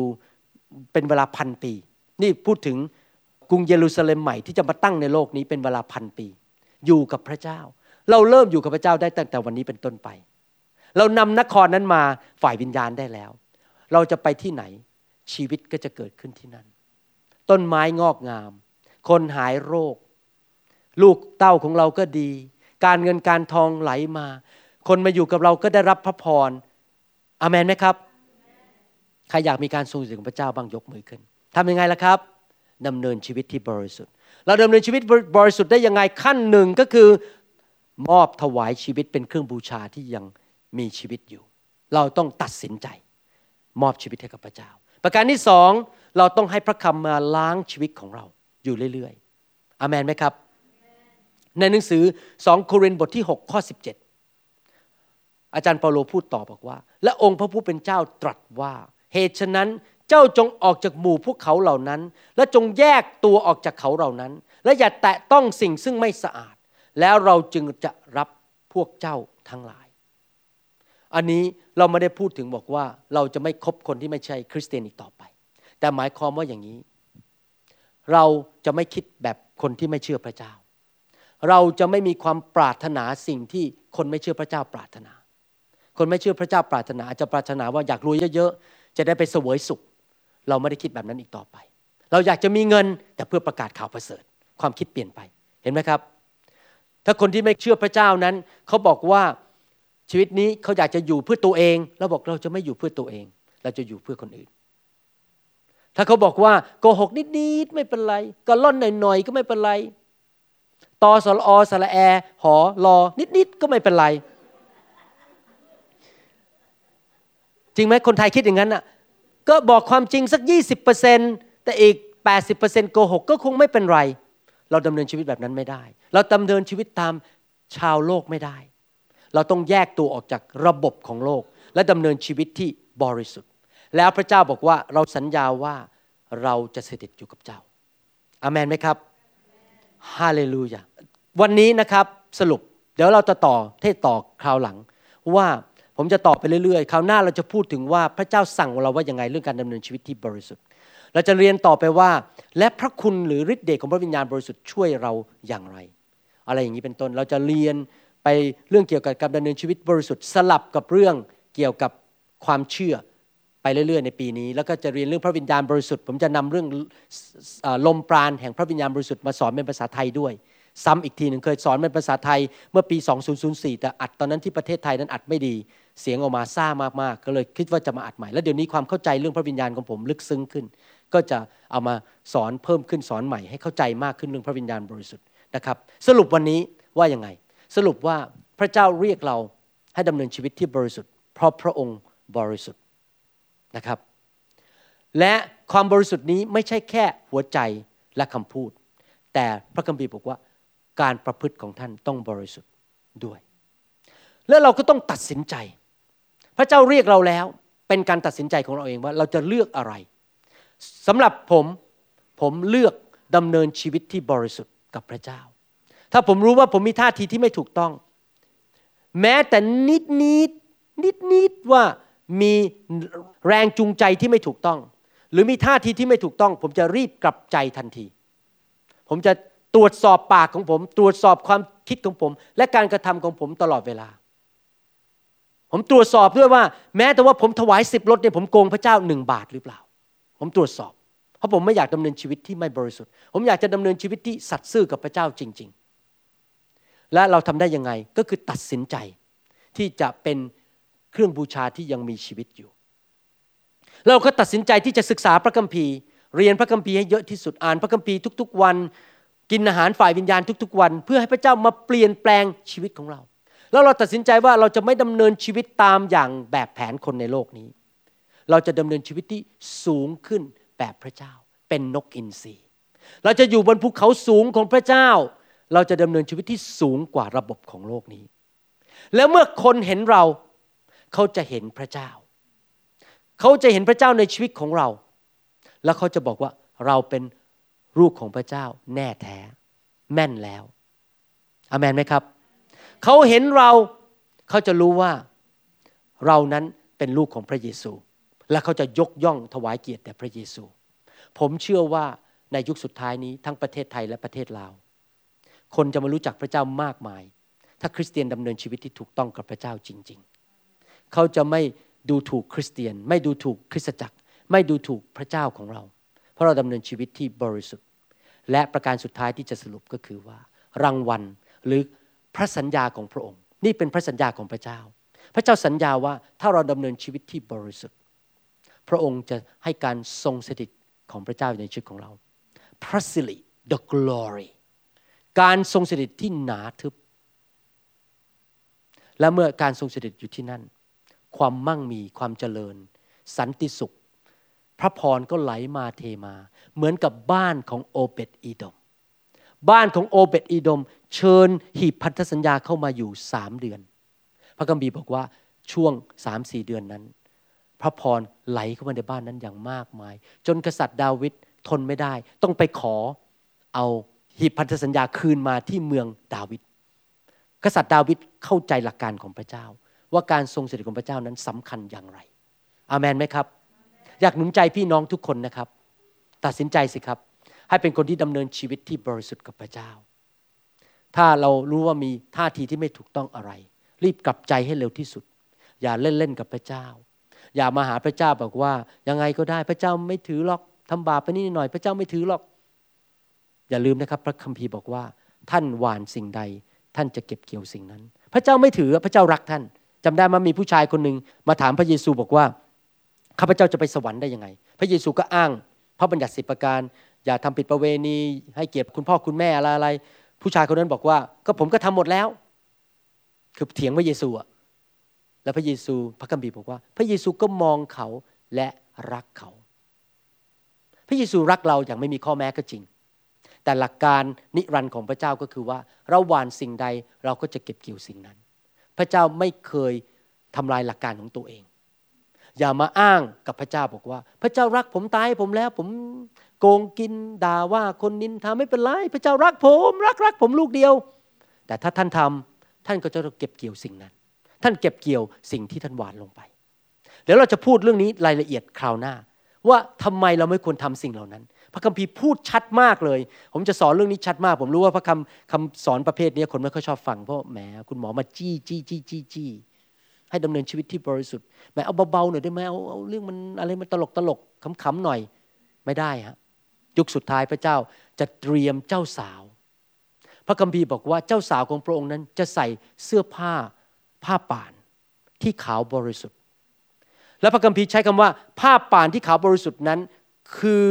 เป็นเวลาพันปี นี่พูดถึงกรุงเยรูซาเล็มใหม่ที่จะมาตั้งในโลกนี้เป็นเวลาพันปี อยู่กับพระเจ้า เราเริ่มอยู่กับพระเจ้าได้ตั้งแต่วันนี้เป็นต้นไป เรานำนครนั้นมาฝ่ายวิญญาณได้แล้ว เราจะไปที่ไหน ชีวิตก็จะเกิดขึ้นที่นั่น ต้นไม้งอกงาม คนหายโรค ลูกเต้าของเราก็ดี การเงินการทองไหลมา คนมาอยู่กับเราก็ได้รับพระพรอเมนไหมครับใครอยากมีการทรงสิทธิของพระเจ้าบ้างยกมือขึ้นทำยังไงล่ะครับดำเนินชีวิตที่บริสุทธิ์ เราดำเนินชีวิตบริสุทธิ์ได้ยังไงขั้นหนึ่งก็คือมอบถวายชีวิตเป็นเครื่องบูชาที่ยังมีชีวิตอยู่ เราต้องตัดสินใจ มอบชีวิตให้กับพระเจ้า ประการที่สองเราต้องให้พระคำมาล้างชีวิตของเราอยู่เรื่อยๆอเมนไหมครับ ในหนังสือ 2 โครินธ์บทที่ 6 ข้อ 17 อาจารย์เปาโลพูดต่อบอกว่า และองค์พระผู้เป็นเจ้าตรัสว่า เหตุฉะนั้น เจ้าจงออกจากหมู่พวกเขาเหล่านั้น และจงแยกตัวออกจากเขาเหล่านั้น และอย่าแตะต้องสิ่งซึ่งไม่สะอาด แล้วเราจึงจะรับพวกเจ้าทั้งหลาย อันนี้เราไม่ได้พูดถึงบอกว่าเราจะไม่คบคนที่ไม่ใช่คริสเตียนอีกต่อไป แต่หมายความว่าอย่างนี้ เราจะไม่คิดแบบคนที่ไม่เชื่อพระเจ้า เราจะไม่มีความปรารถนาสิ่งที่คนไม่เชื่อพระเจ้าปรารถนา คนไม่เชื่อพระเจ้าปรารถนาอาจจะปรารถนาว่าอยากรวยเยอะๆจะได้ไปเสวยสุข เราไม่ได้คิดแบบนั้นอีกต่อไป เราอยากจะมีเงินแต่เพื่อประกาศข่าวประเสริฐ ความคิดเปลี่ยนไปเห็นไหมครับ ถ้าคนที่ไม่เชื่อพระเจ้านั้นเขาบอกว่าชีวิตนี้เขาอยากจะอยู่เพื่อตัวเอง เราบอกเราจะไม่อยู่เพื่อตัวเอง เราจะอยู่เพื่อคนอื่น ถ้าเขาบอกว่าโกหกนิดๆไม่เป็นไรก็ล่อนหน่อยๆก็ไม่เป็นไรตอสลอสละแอ หอรอนิดๆก็ไม่เป็นไร จริงไหมคนไทยคิดอย่างนั้นอะ ก็บอกความจริงสัก 20%แต่อีก 80%โกหกก็คงไม่เป็นไร เราดำเนินชีวิตแบบนั้นไม่ได้ เราดำเนินชีวิตตามชาวโลกไม่ได้ เราต้องแยกตัวออกจากระบบของโลก และดำเนินชีวิตที่บริสุทธิ์ แล้วพระเจ้าบอกว่าเราสัญญาว่าเราจะสถิตอยู่กับเจ้าอามันไหมครับฮาเลลูยาวันนี้นะครับสรุปเดี๋ยวเราจะต่อเทศต่อคราวหลังว่า ผมจะต่อไปเรื่อยๆ คราวหน้าเราจะพูดถึงว่าพระเจ้าสั่งเราว่ายังไงเรื่องการดำเนินชีวิตที่บริสุทธิ์ เราจะเรียนต่อไปว่า และพระคุณหรือฤทธิ์เดชของพระวิญญาณบริสุทธิ์ช่วยเราอย่างไร อะไรอย่างนี้เป็นต้น เราจะเรียนไปเรื่องเกี่ยวกับการดำเนินชีวิตบริสุทธิ์สลับกับเรื่องเกี่ยวกับความเชื่อไปเรื่อยๆ ในปีนี้ แล้วก็จะเรียนเรื่องพระวิญญาณบริสุทธิ์ ผมจะนำเรื่องลมปราณแห่งพระวิญญาณบริสุทธิ์มาสอนเป็นภาษาไทยด้วย ซ้ำอีกทีหนึ่งเคยสอนเป็นภาษาไทยเมื่อปี 2004 แต่อัดตอนนั้นที่ประเทศไทยนั้นอัดไม่ดี เสียงออกมาซ่ามากๆ ก็เลยคิดว่าจะมาอัดใหม่ แล้วเดี๋ยวนี้ความเข้าใจเรื่องพระวิญญาณของผมลึกซึ้งขึ้น ก็จะเอามาสอนเพิ่มขึ้นสอนใหม่ให้เข้าใจมากขึ้นเรื่องพระวิญญาณบริสุทธิ์นะครับ สรุปวันนี้ว่ายังไง สรุปว่าพระเจ้าเรียกเราให้ดำเนินชีวิตที่บริสุทธิ์ เพราะพระองค์บริสุทธิ์นะครับ และความบริสุทธิ์นี้ไม่ใช่แค่หัวใจและคำพูด แต่พระคัมภีร์บอกว่าการประพฤติของท่านต้องบริสุทธิ์ด้วย แล้วเราก็ต้องตัดสินใจ พระเจ้าเรียกเราแล้วเป็นการตัดสินใจของเราเองว่าเราจะเลือกอะไรสำหรับผมผมเลือกดำเนินชีวิตที่บริสุทธิ์กับพระเจ้า ถ้าผมรู้ว่าผมมีท่าทีที่ไม่ถูกต้อง แม้แต่นิดนิดนิดนิดว่ามีแรงจูงใจที่ไม่ถูกต้อง หรือมีท่าทีที่ไม่ถูกต้อง ผมจะรีบกลับใจทันที ผมจะตรวจสอบปากของผม ตรวจสอบความคิดของผม และการกระทำของผมตลอดเวลา ผมตรวจสอบด้วยว่า แม้แต่ว่าผมถวายสิบรถเนี่ยผมโกงพระเจ้าหนึ่งบาทหรือเปล่า ผมตรวจสอบ เพราะผมไม่อยากดำเนินชีวิตที่ไม่บริสุทธิ์ ผมอยากจะดำเนินชีวิตที่สัตย์ซื่อกับพระเจ้าจริง ๆ และเราทำได้ยังไงก็คือตัดสินใจที่จะเป็นเครื่องบูชาที่ยังมีชีวิตอยู่ เราก็ตัดสินใจที่จะศึกษาพระคัมภีร์ เรียนพระคัมภีร์ให้เยอะที่สุดอ่านพระคัมภีร์ทุก ๆ วัน กินอาหารฝ่ายวิญญาณทุก ๆ วัน เพื่อให้พระเจ้ามาเปลี่ยนแปลงชีวิตของเรา แล้วเราตัดสินใจว่าเราจะไม่ดำเนินชีวิตตามอย่างแบบแผนคนในโลกนี้ เราจะดำเนินชีวิตที่สูงขึ้นแบบพระเจ้า เป็นนกอินทรีเราจะอยู่บนภูเขาสูงของพระเจ้า เราจะดำเนินชีวิตที่สูงกว่าระบบของโลกนี้ แล้วเมื่อคนเห็นเราเขาจะเห็นพระเจ้า เขาจะเห็นพระเจ้าในชีวิตของเรา แล้วเขาจะบอกว่าเราเป็นลูกของพระเจ้าแน่แท้ แม่นแล้วอเมนไหมครับ เขาเห็นเรา เขาจะรู้ว่าเรานั้นเป็นลูกของพระเยซู และเขาจะยกย่องถวายเกียรติแด่พระเยซู ผมเชื่อว่าในยุคสุดท้ายนี้ทั้งประเทศไทยและประเทศลาว คนจะมารู้จักพระเจ้ามากมาย ถ้าคริสเตียนดำเนินชีวิตที่ถูกต้องกับพระเจ้าจริง ๆ เขาจะไม่ดูถูกคริสเตียน ไม่ดูถูกคริสตจักร ไม่ดูถูกพระเจ้าของเรา เพราะเราดำเนินชีวิตที่บริสุทธิ์ และประการสุดท้ายที่จะสรุปก็คือว่า รางวัลหรือ พระสัญญาของพระองค์ นี่เป็นพระสัญญาของพระเจ้า พระเจ้าสัญญาว่าถ้าเราดำเนินชีวิตที่บริสุทธิ์ พระองค์จะให้การทรงสถิตของพระเจ้าในชีวิตของเรา พระสิริ the glory การทรงสถิตที่หนาทึบ และเมื่อการทรงสถิตอยู่ที่นั่น ความมั่งมีความเจริญ สันติสุข พระพรก็ไหลมาเทมา เหมือนกับบ้านของโอเบตอีดม บ้านของโอเบตอีดม เชิญหีบพันธสัญญาเข้ามาอยู่สามเดือน พระกัมบีบอกว่าช่วงสามสี่เดือนนั้น พระพรไหลเข้ามาในบ้านนั้นอย่างมากมาย จนกษัตริย์ดาวิดทนไม่ได้ ต้องไปขอเอาหีบพันธสัญญาคืนมาที่เมืองดาวิดกษัตริย์ดาวิดเข้าใจหลักการของพระเจ้า ว่าการทรงสถิตของพระเจ้านั้นสำคัญอย่างไร อามันไหมครับ อยากหนุนใจพี่น้องทุกคนนะครับ ตัดสินใจสิครับ ให้เป็นคนที่ดำเนินชีวิตที่บริสุทธิ์กับพระเจ้า ถ้าเรารู้ว่ามีท่าทีที่ไม่ถูกต้องอะไร รีบกลับใจให้เร็วที่สุด อย่าเล่นๆกับพระเจ้า อย่ามาหาพระเจ้าบอกว่า ยังไงก็ได้พระเจ้าไม่ถือหรอกทำบาปไปนิดหน่อย พระเจ้าไม่ถือหรอก อย่าลืมนะครับ พระคัมภีร์บอกว่า ท่านหวานสิ่งใด ท่านจะเก็บเกี่ยวสิ่งนั้น พระเจ้าไม่ถือพระเจ้ารักท่านจำได้มามีผู้ชายคนหนึ่งมาถามพระเยซูบอกว่าข้าพเจ้าจะไปสวรรค์ได้ยังไง พระเยซูก็อ้าง พระบัญญัติสิบประการ อย่าทำผิดประเวณี ให้เกียรติคุณพ่อคุณแม่อะไรอะไร ผู้ชายคนนั้นบอกว่า ก็ผมก็ทำหมดแล้ว คือเถียงพระเยซูอะแล้วพระเยซูพระคัมภีร์บอกว่า พระเยซูก็มองเขาและรักเขา พระเยซูรักเราอย่างไม่มีข้อแม้ก็จริง แต่หลักการนิรันดร์ของพระเจ้าก็คือว่า เราหวานสิ่งใดเราก็จะเก็บเกี่ยวสิ่งนั้น พระเจ้าไม่เคยทำลายหลักการของตัวเอง อย่ามาอ้างกับพระเจ้าบอกว่า พระเจ้ารักผมตายผมแล้วผม โกงกินด่าว่าคนนินทาไม่เป็นไรพระเจ้ารักผม รักรักผมลูกเดียว แต่ถ้าท่านทำท่านก็จะเก็บเกี่ยวสิ่งนั้น ท่านเก็บเกี่ยวสิ่งที่ท่านหวานลงไป เดี๋ยวเราจะพูดเรื่องนี้รายละเอียดคราวหน้า ว่าทำไมเราไม่ควรทำสิ่งเหล่านั้น พระคัมภีร์พูดชัดมากเลย ผมจะสอนเรื่องนี้ชัดมาก ผมรู้ว่าพระคำคำสอนประเภทนี้คนไม่ค่อยชอบฟังเพราะแหมคุณหมอมาจี้จี้จี้จี้จี้ให้ดำเนินชีวิตที่บริสุทธิ์แหมเอาเบาๆหน่อยได้ไหมเอาเอาเรื่องมันอะไรมันตลกตลกขำๆหน่อยไม่ได้ฮะ ยุคสุดท้ายพระเจ้าจะเตรียมเจ้าสาว พระคัมภีร์บอกว่าเจ้าสาวของพระองค์นั้นจะใส่เสื้อผ้าผ้าป่านที่ขาวบริสุทธิ์ และพระคัมภีร์ใช้คำว่า ผ้าป่านที่ขาวบริสุทธิ์นั้น คือ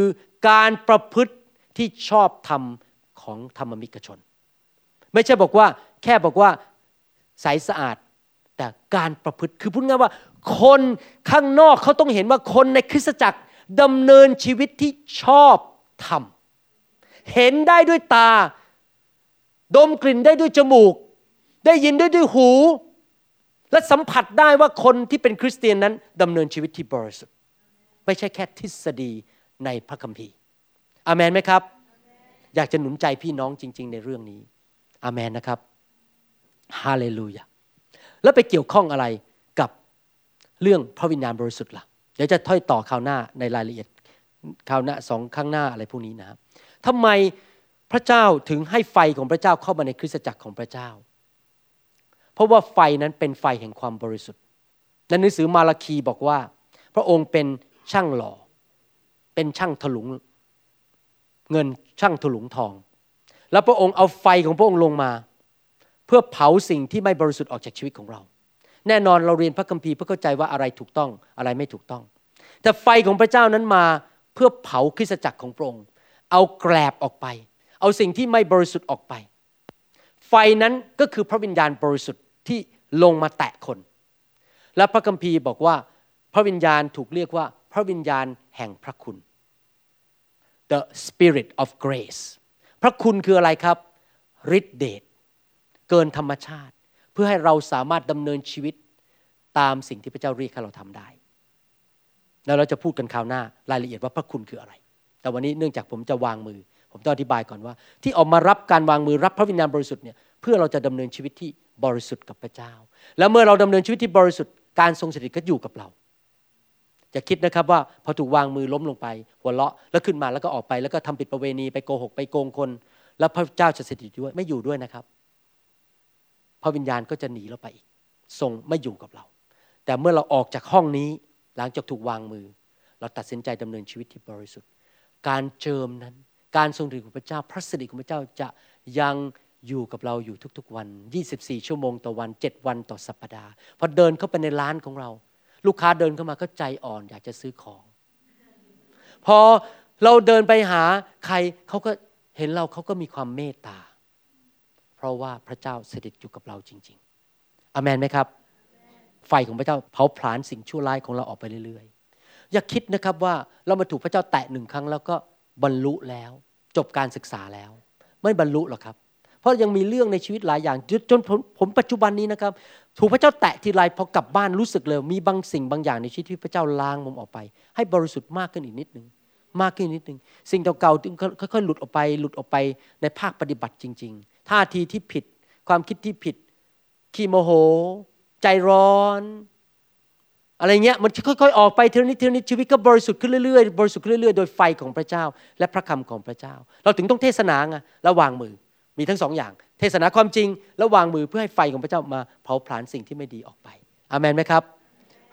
การประพฤติที่ชอบธรรมของธรรมมิกชน ไม่ใช่บอกว่าแค่บอกว่าใสสะอาดแต่การประพฤติคือพูดง่ายว่า คนข้างนอกเขาต้องเห็นว่าคนในคริสตจักรดำเนินชีวิตที่ชอบ ธรรม เห็นได้ด้วยตา ดมกลิ่นได้ด้วยจมูก ได้ยินได้ด้วยหู และสัมผัสได้ว่าคนที่เป็นคริสเตียนนั้นดำเนินชีวิตที่บริสุทธิ์ ไม่ใช่แค่ทฤษฎีในพระคัมภีร์อเมนไหมครับ อยากจะหนุนใจพี่น้องจริง ๆ ในเรื่องนี้อเมนนะครับฮาเลลูยาแล้วไปเกี่ยวข้องอะไรกับเรื่องพระวิญญาณบริสุทธิ์ล่ะ เดี๋ยวจะถ้อยต่อคราวหน้าในรายละเอียด คราวหน้าสองข้างหน้าอะไรพวกนี้นะครับทำไมพระเจ้าถึงให้ไฟของพระเจ้าเข้ามาในคริสตจักรของพระเจ้า เพราะว่าไฟนั้นเป็นไฟแห่งความบริสุทธิ์ในหนังสือมาราคีบอกว่า พระองค์เป็นช่างหล่อ เป็นช่างถลุง เงินช่างถลุงทอง แล้วพระองค์เอาไฟของพระองค์ลงมา เพื่อเผาสิ่งที่ไม่บริสุทธิ์ออกจากชีวิตของเรา แน่นอนเราเรียนพระคัมภีร์เพื่อเข้าใจว่าอะไรถูกต้องอะไรไม่ถูกต้อง แต่ไฟของพระเจ้านั้นมา เพื่อเผาคริสตจักรของพระองค์เอาแกลบออกไป เอาสิ่งที่ไม่บริสุทธิ์ออกไป ไฟนั้นก็คือพระวิญญาณบริสุทธิ์ที่ลงมาแตะคน และพระคัมภีร์บอกว่าพระวิญญาณถูกเรียกว่าพระวิญญาณแห่งพระคุณ the spirit of grace พระคุณคืออะไรครับฤทธิเดชเกินธรรมชาติ เพื่อให้เราสามารถดำเนินชีวิตตามสิ่งที่พระเจ้าเรียกให้เราทำได้ แล้วเราจะพูดกันคราวหน้ารายละเอียดว่าพระคุณคืออะไร แต่วันนี้เนื่องจากผมจะวางมือ ผมต้องอธิบายก่อนว่า ที่ออกมารับการวางมือรับพระวิญญาณบริสุทธิ์เนี่ยเพื่อเราจะดำเนินชีวิตที่บริสุทธิ์กับพระเจ้า แล้วเมื่อเราดำเนินชีวิตที่บริสุทธิ์การทรงสถิตก็อยู่กับเราอย่าคิดนะครับว่าพอถูกวางมือล้มลงไป หัวเราะแล้วขึ้นมาแล้วก็ออกไปแล้วก็ทำผิดประเวณีไปโกหกไปโกงคน แล้วพระเจ้าจะสถิตด้วยไม่อยู่ด้วยนะครับพระวิญญาณก็จะหนีเราไปอีกทรงไม่อยู่กับเรา แต่เมื่อเราออกจากห้องนี้ หลังจากถูกวางมือ เราตัดสินใจดำเนินชีวิตที่บริสุทธิ์ การเจิมนั้น การทรงสถิตของพระเจ้า พระสิริของพระเจ้าจะยังอยู่กับเราอยู่ทุกๆวัน 24 ชั่วโมงต่อวัน 7 วันต่อสัปปดาห์ พอเดินเข้าไปในร้านของเรา ลูกค้าเดินเข้ามาก็ใจอ่อน อยากจะซื้อของ พอเราเดินไปหาใครเขาก็เห็นเราเขาก็มีความเมตตา เพราะว่าพระเจ้าสถิตอยู่กับเราจริง ๆอเมนไหมครับ ไฟของพระเจ้าเผาผลาญสิ่งชั่วร้ายของเราออกไปเรื่อยๆ อย่าคิดนะครับว่าเรามาถูกพระเจ้าแตะหนึ่งครั้งแล้วก็บรรลุแล้ว จบการศึกษาแล้ว ไม่บรรลุหรอกครับ เพราะยังมีเรื่องในชีวิตหลายอย่างจนผมผมปัจจุบันนี้นะครับ ถูกพระเจ้าแตะทีไรพอกลับบ้านรู้สึกเลย มีบางสิ่งบางอย่างในชีวิตที่พระเจ้าล้างผมออกไป ให้บริสุทธิ์มากขึ้นอีกนิดนึงมากขึ้นนิดนึงสิ่งเก่าๆค่อยๆหลุดออกไป หลุดออกไปในภาคปฏิบัติจริง ๆ ท่าทีที่ผิด ความคิดที่ผิดขี้โมโห ใจร้อน อะไรเงี้ยมันค่อยๆออกไปทีละนิดทีละนิดชีวิตก็บริสุทธิ์ขึ้นเรื่อยๆบริสุทธิ์ขึ้นเรื่อยๆโดยไฟของพระเจ้า และพระคำของพระเจ้า เราถึงต้องเทศนาไงแล้ววางมือมีทั้งสองอย่าง เทศนาความจริงแล้ววางมือเพื่อให้ไฟของพระเจ้ามาเผาผลาญสิ่งที่ไม่ดีออกไปอามนไหมครับ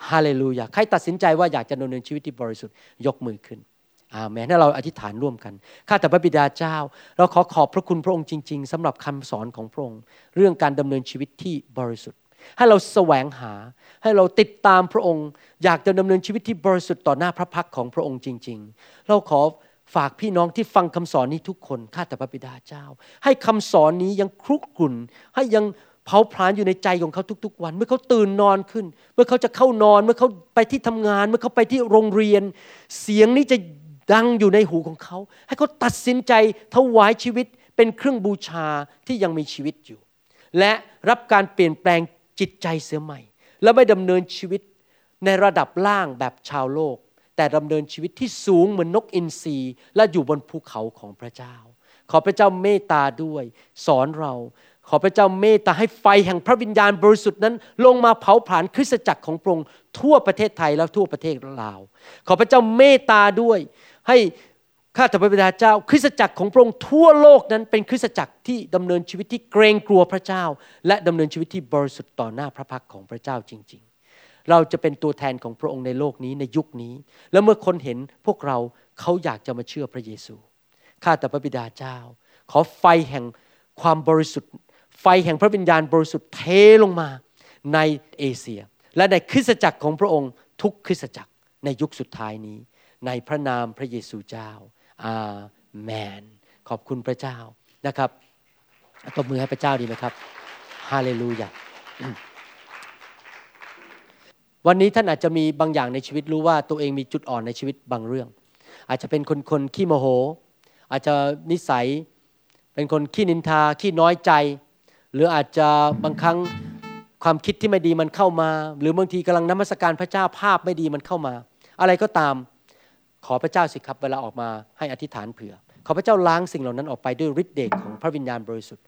ฮาเลลูยาใครตัดสินใจว่าอยากจะดำเนินชีวิตที่บริสุทธิ์ยกมือขึ้นอาเมนให้เราอธิษฐานร่วมกัน ข้าแต่พระบิดาเจ้า เราขอขอบพระคุณพระองค์จริง ๆสำหรับคำสอนของพระองค์ เรื่องการดำเนินชีวิตที่บริสุทธิ์ ให้เราแสวงหา ให้เราติดตามพระองค์ อยากจะดำเนินชีวิตที่บริสุทธิ์ต่อหน้าพระพักของพระองค์จริง ๆ เราขอฝากพี่น้องที่ฟังคำสอนนี้ทุกคนข้าแต่พระบิดาเจ้า ให้คำสอนนี้ยังครุกรุ่น ให้ยังเผาผลาญอยู่ในใจของเขาทุกๆ วัน เมื่อเขาตื่นนอนขึ้น เมื่อเขาจะเข้านอน เมื่อเขาไปที่ทำงาน เมื่อเขาไปที่โรงเรียน เสียงนี้จะดังอยู่ในหูของเขา ให้เขาตัดสินใจถวายชีวิตเป็นเครื่องบูชาที่ยังมีชีวิตอยู่ และรับการเปลี่ยนแปลง จิตใจเสียใหม่ และไม่ดำเนินชีวิตในระดับล่างแบบชาวโลก แต่ดำเนินชีวิตที่สูงเหมือนนกอินทรีและอยู่บนภูเขาของพระเจ้า ขอพระเจ้าเมตตาด้วย สอนเราขอพระเจ้าเมตตาให้ไฟแห่งพระวิญญาณบริสุทธิ์นั้น ลงมาเผาผลาญคริสตจักรของพระองค์ทั่วประเทศไทยและทั่วประเทศลาว ขอพระเจ้าเมตตาด้วย ให้ ข้าแต่พระบิดาเจ้า คริสตจักรของพระองค์ทั่วโลกนั้นเป็นคริสตจักรที่ดำเนินชีวิตที่เกรงกลัวพระเจ้า และดำเนินชีวิตที่บริสุทธิ์ต่อหน้าพระพักของพระเจ้าจริง ๆ เราจะเป็นตัวแทนของพระองค์ในโลกนี้ในยุคนี้ แล้วเมื่อคนเห็นพวกเราเขาอยากจะมาเชื่อพระเยซูข้าแต่พระบิดาเจ้า ขอไฟแห่งความบริสุทธิ์ ไฟแห่งพระวิญญาณบริสุทธิ์เทลงมาในเอเชีย และในคริสตจักรของพระองค์ทุกคริสตจักรในยุคสุดท้ายนี้ ในพระนามพระเยซูเจ้า อาเมน ขอบคุณพระเจ้านะครับตบมือให้พระเจ้าดีไหมครับฮาเลลูยาวันนี้ท่านอาจจะมีบางอย่างในชีวิตรู้ว่าตัวเองมีจุดอ่อนในชีวิตบางเรื่อง อาจจะเป็นคนคนขี้โมโห อาจจะนิสัย เป็นคนขี้นินทาขี้น้อยใจ หรืออาจจะบางครั้งความคิดที่ไม่ดีมันเข้ามา หรือบางทีกำลังนมัสการพระเจ้าภาพไม่ดีมันเข้ามา อะไรก็ตาม ขอพระเจ้าสิครับเวลาออกมาให้อธิษฐานเผื่อ ขอพระเจ้าล้างสิ่งเหล่านั้นออกไปด้วยฤทธิ์เดชของพระวิญญาณบริสุทธิ์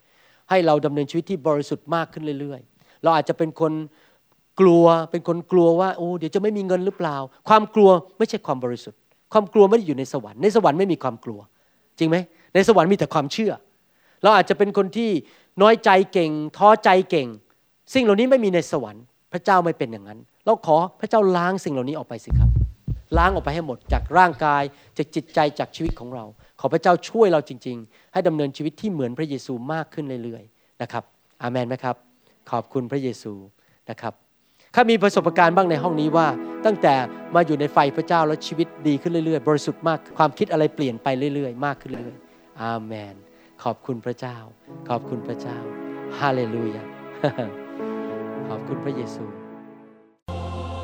ให้เราดำเนินชีวิตที่บริสุทธิ์มากขึ้นเรื่อยๆ เราอาจจะเป็นคนกลัวเป็นคนกลัวว่าโอ้เดี๋ยวจะไม่มีเงินหรือเปล่า ความกลัวไม่ใช่ความบริสุทธิ์ ความกลัวไม่ได้อยู่ในสวรรค์ในสวรรค์ไม่มีความกลัว จริงไหมในสวรรค์มีแต่ความเชื่อ เราอาจจะเป็นคนที่น้อยใจเก่ง ท้อใจเก่ง สิ่งเหล่านี้ไม่มีในสวรรค์ พระเจ้าไม่เป็นอย่างนั้น เราขอพระเจ้าล้างสิ่งเหล่านี้ออกไปสิครับ ล้างออกไปให้หมดจากร่างกายจากจิตใจจากชีวิตของเรา ขอพระเจ้าช่วยเราจริง ๆ ให้ดำเนินชีวิตที่เหมือนพระเยซูมากขึ้นเรื่อยๆนะครับอาเมนไหมครับ ขอบคุณพระเยซูนะครับข้ามีประสบการณ์บ้างในห้องนี้ว่า ตั้งแต่มาอยู่ในไฟพระเจ้าแล้วชีวิตดีขึ้นเรื่อยๆ บริสุทธิ์มากความคิดอะไรเปลี่ยนไปเรื่อยๆ มากขึ้นเรื่อยๆอาเมน ขอบคุณพระเจ้า ขอบคุณพระเจ้าฮาเลลูยาขอบคุณพระเยซู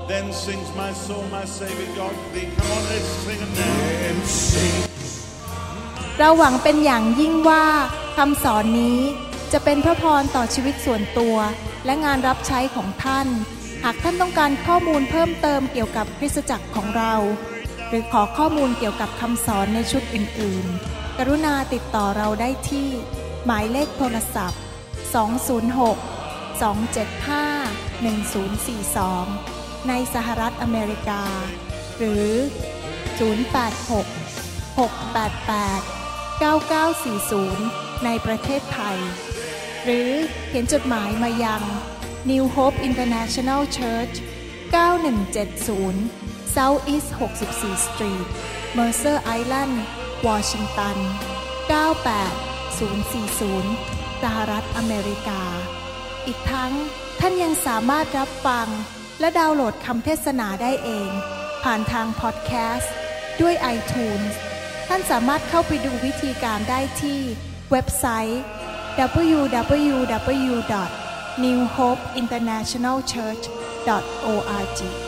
Then sings my soul, my Savior God to thee. Come on, let's sing it now. And sing. เราหวังเป็นอย่างยิ่งว่าคำสอนนี้จะเป็นพระพรต่อชีวิตส่วนตัว และงานรับใช้ของท่าน หากท่านต้องการข้อมูลเพิ่มเติมเกี่ยวกับคริสตจักรของเรา หรือขอข้อมูลเกี่ยวกับคำสอนในชุดอื่น ๆ กรุณาติดต่อเราได้ที่ หมายเลขโทรศัพท์ 206 275 1042 ในสหรัฐอเมริกา หรือ 086 688 9940 ในประเทศไทย หรือเขียนจดหมายมายัง New Hope International Church 9170 South East 64 Street Mercer Island Washington 98040 สหรัฐอเมริกา อีกทั้งท่านยังสามารถรับฟัง และดาวน์โหลดคำเทศนาได้เอง ผ่านทางพอดแคสต์ด้วย iTunes ท่านสามารถเข้าไปดูวิธีการได้ที่เว็บไซต์ www.newhopeinternationalchurch.org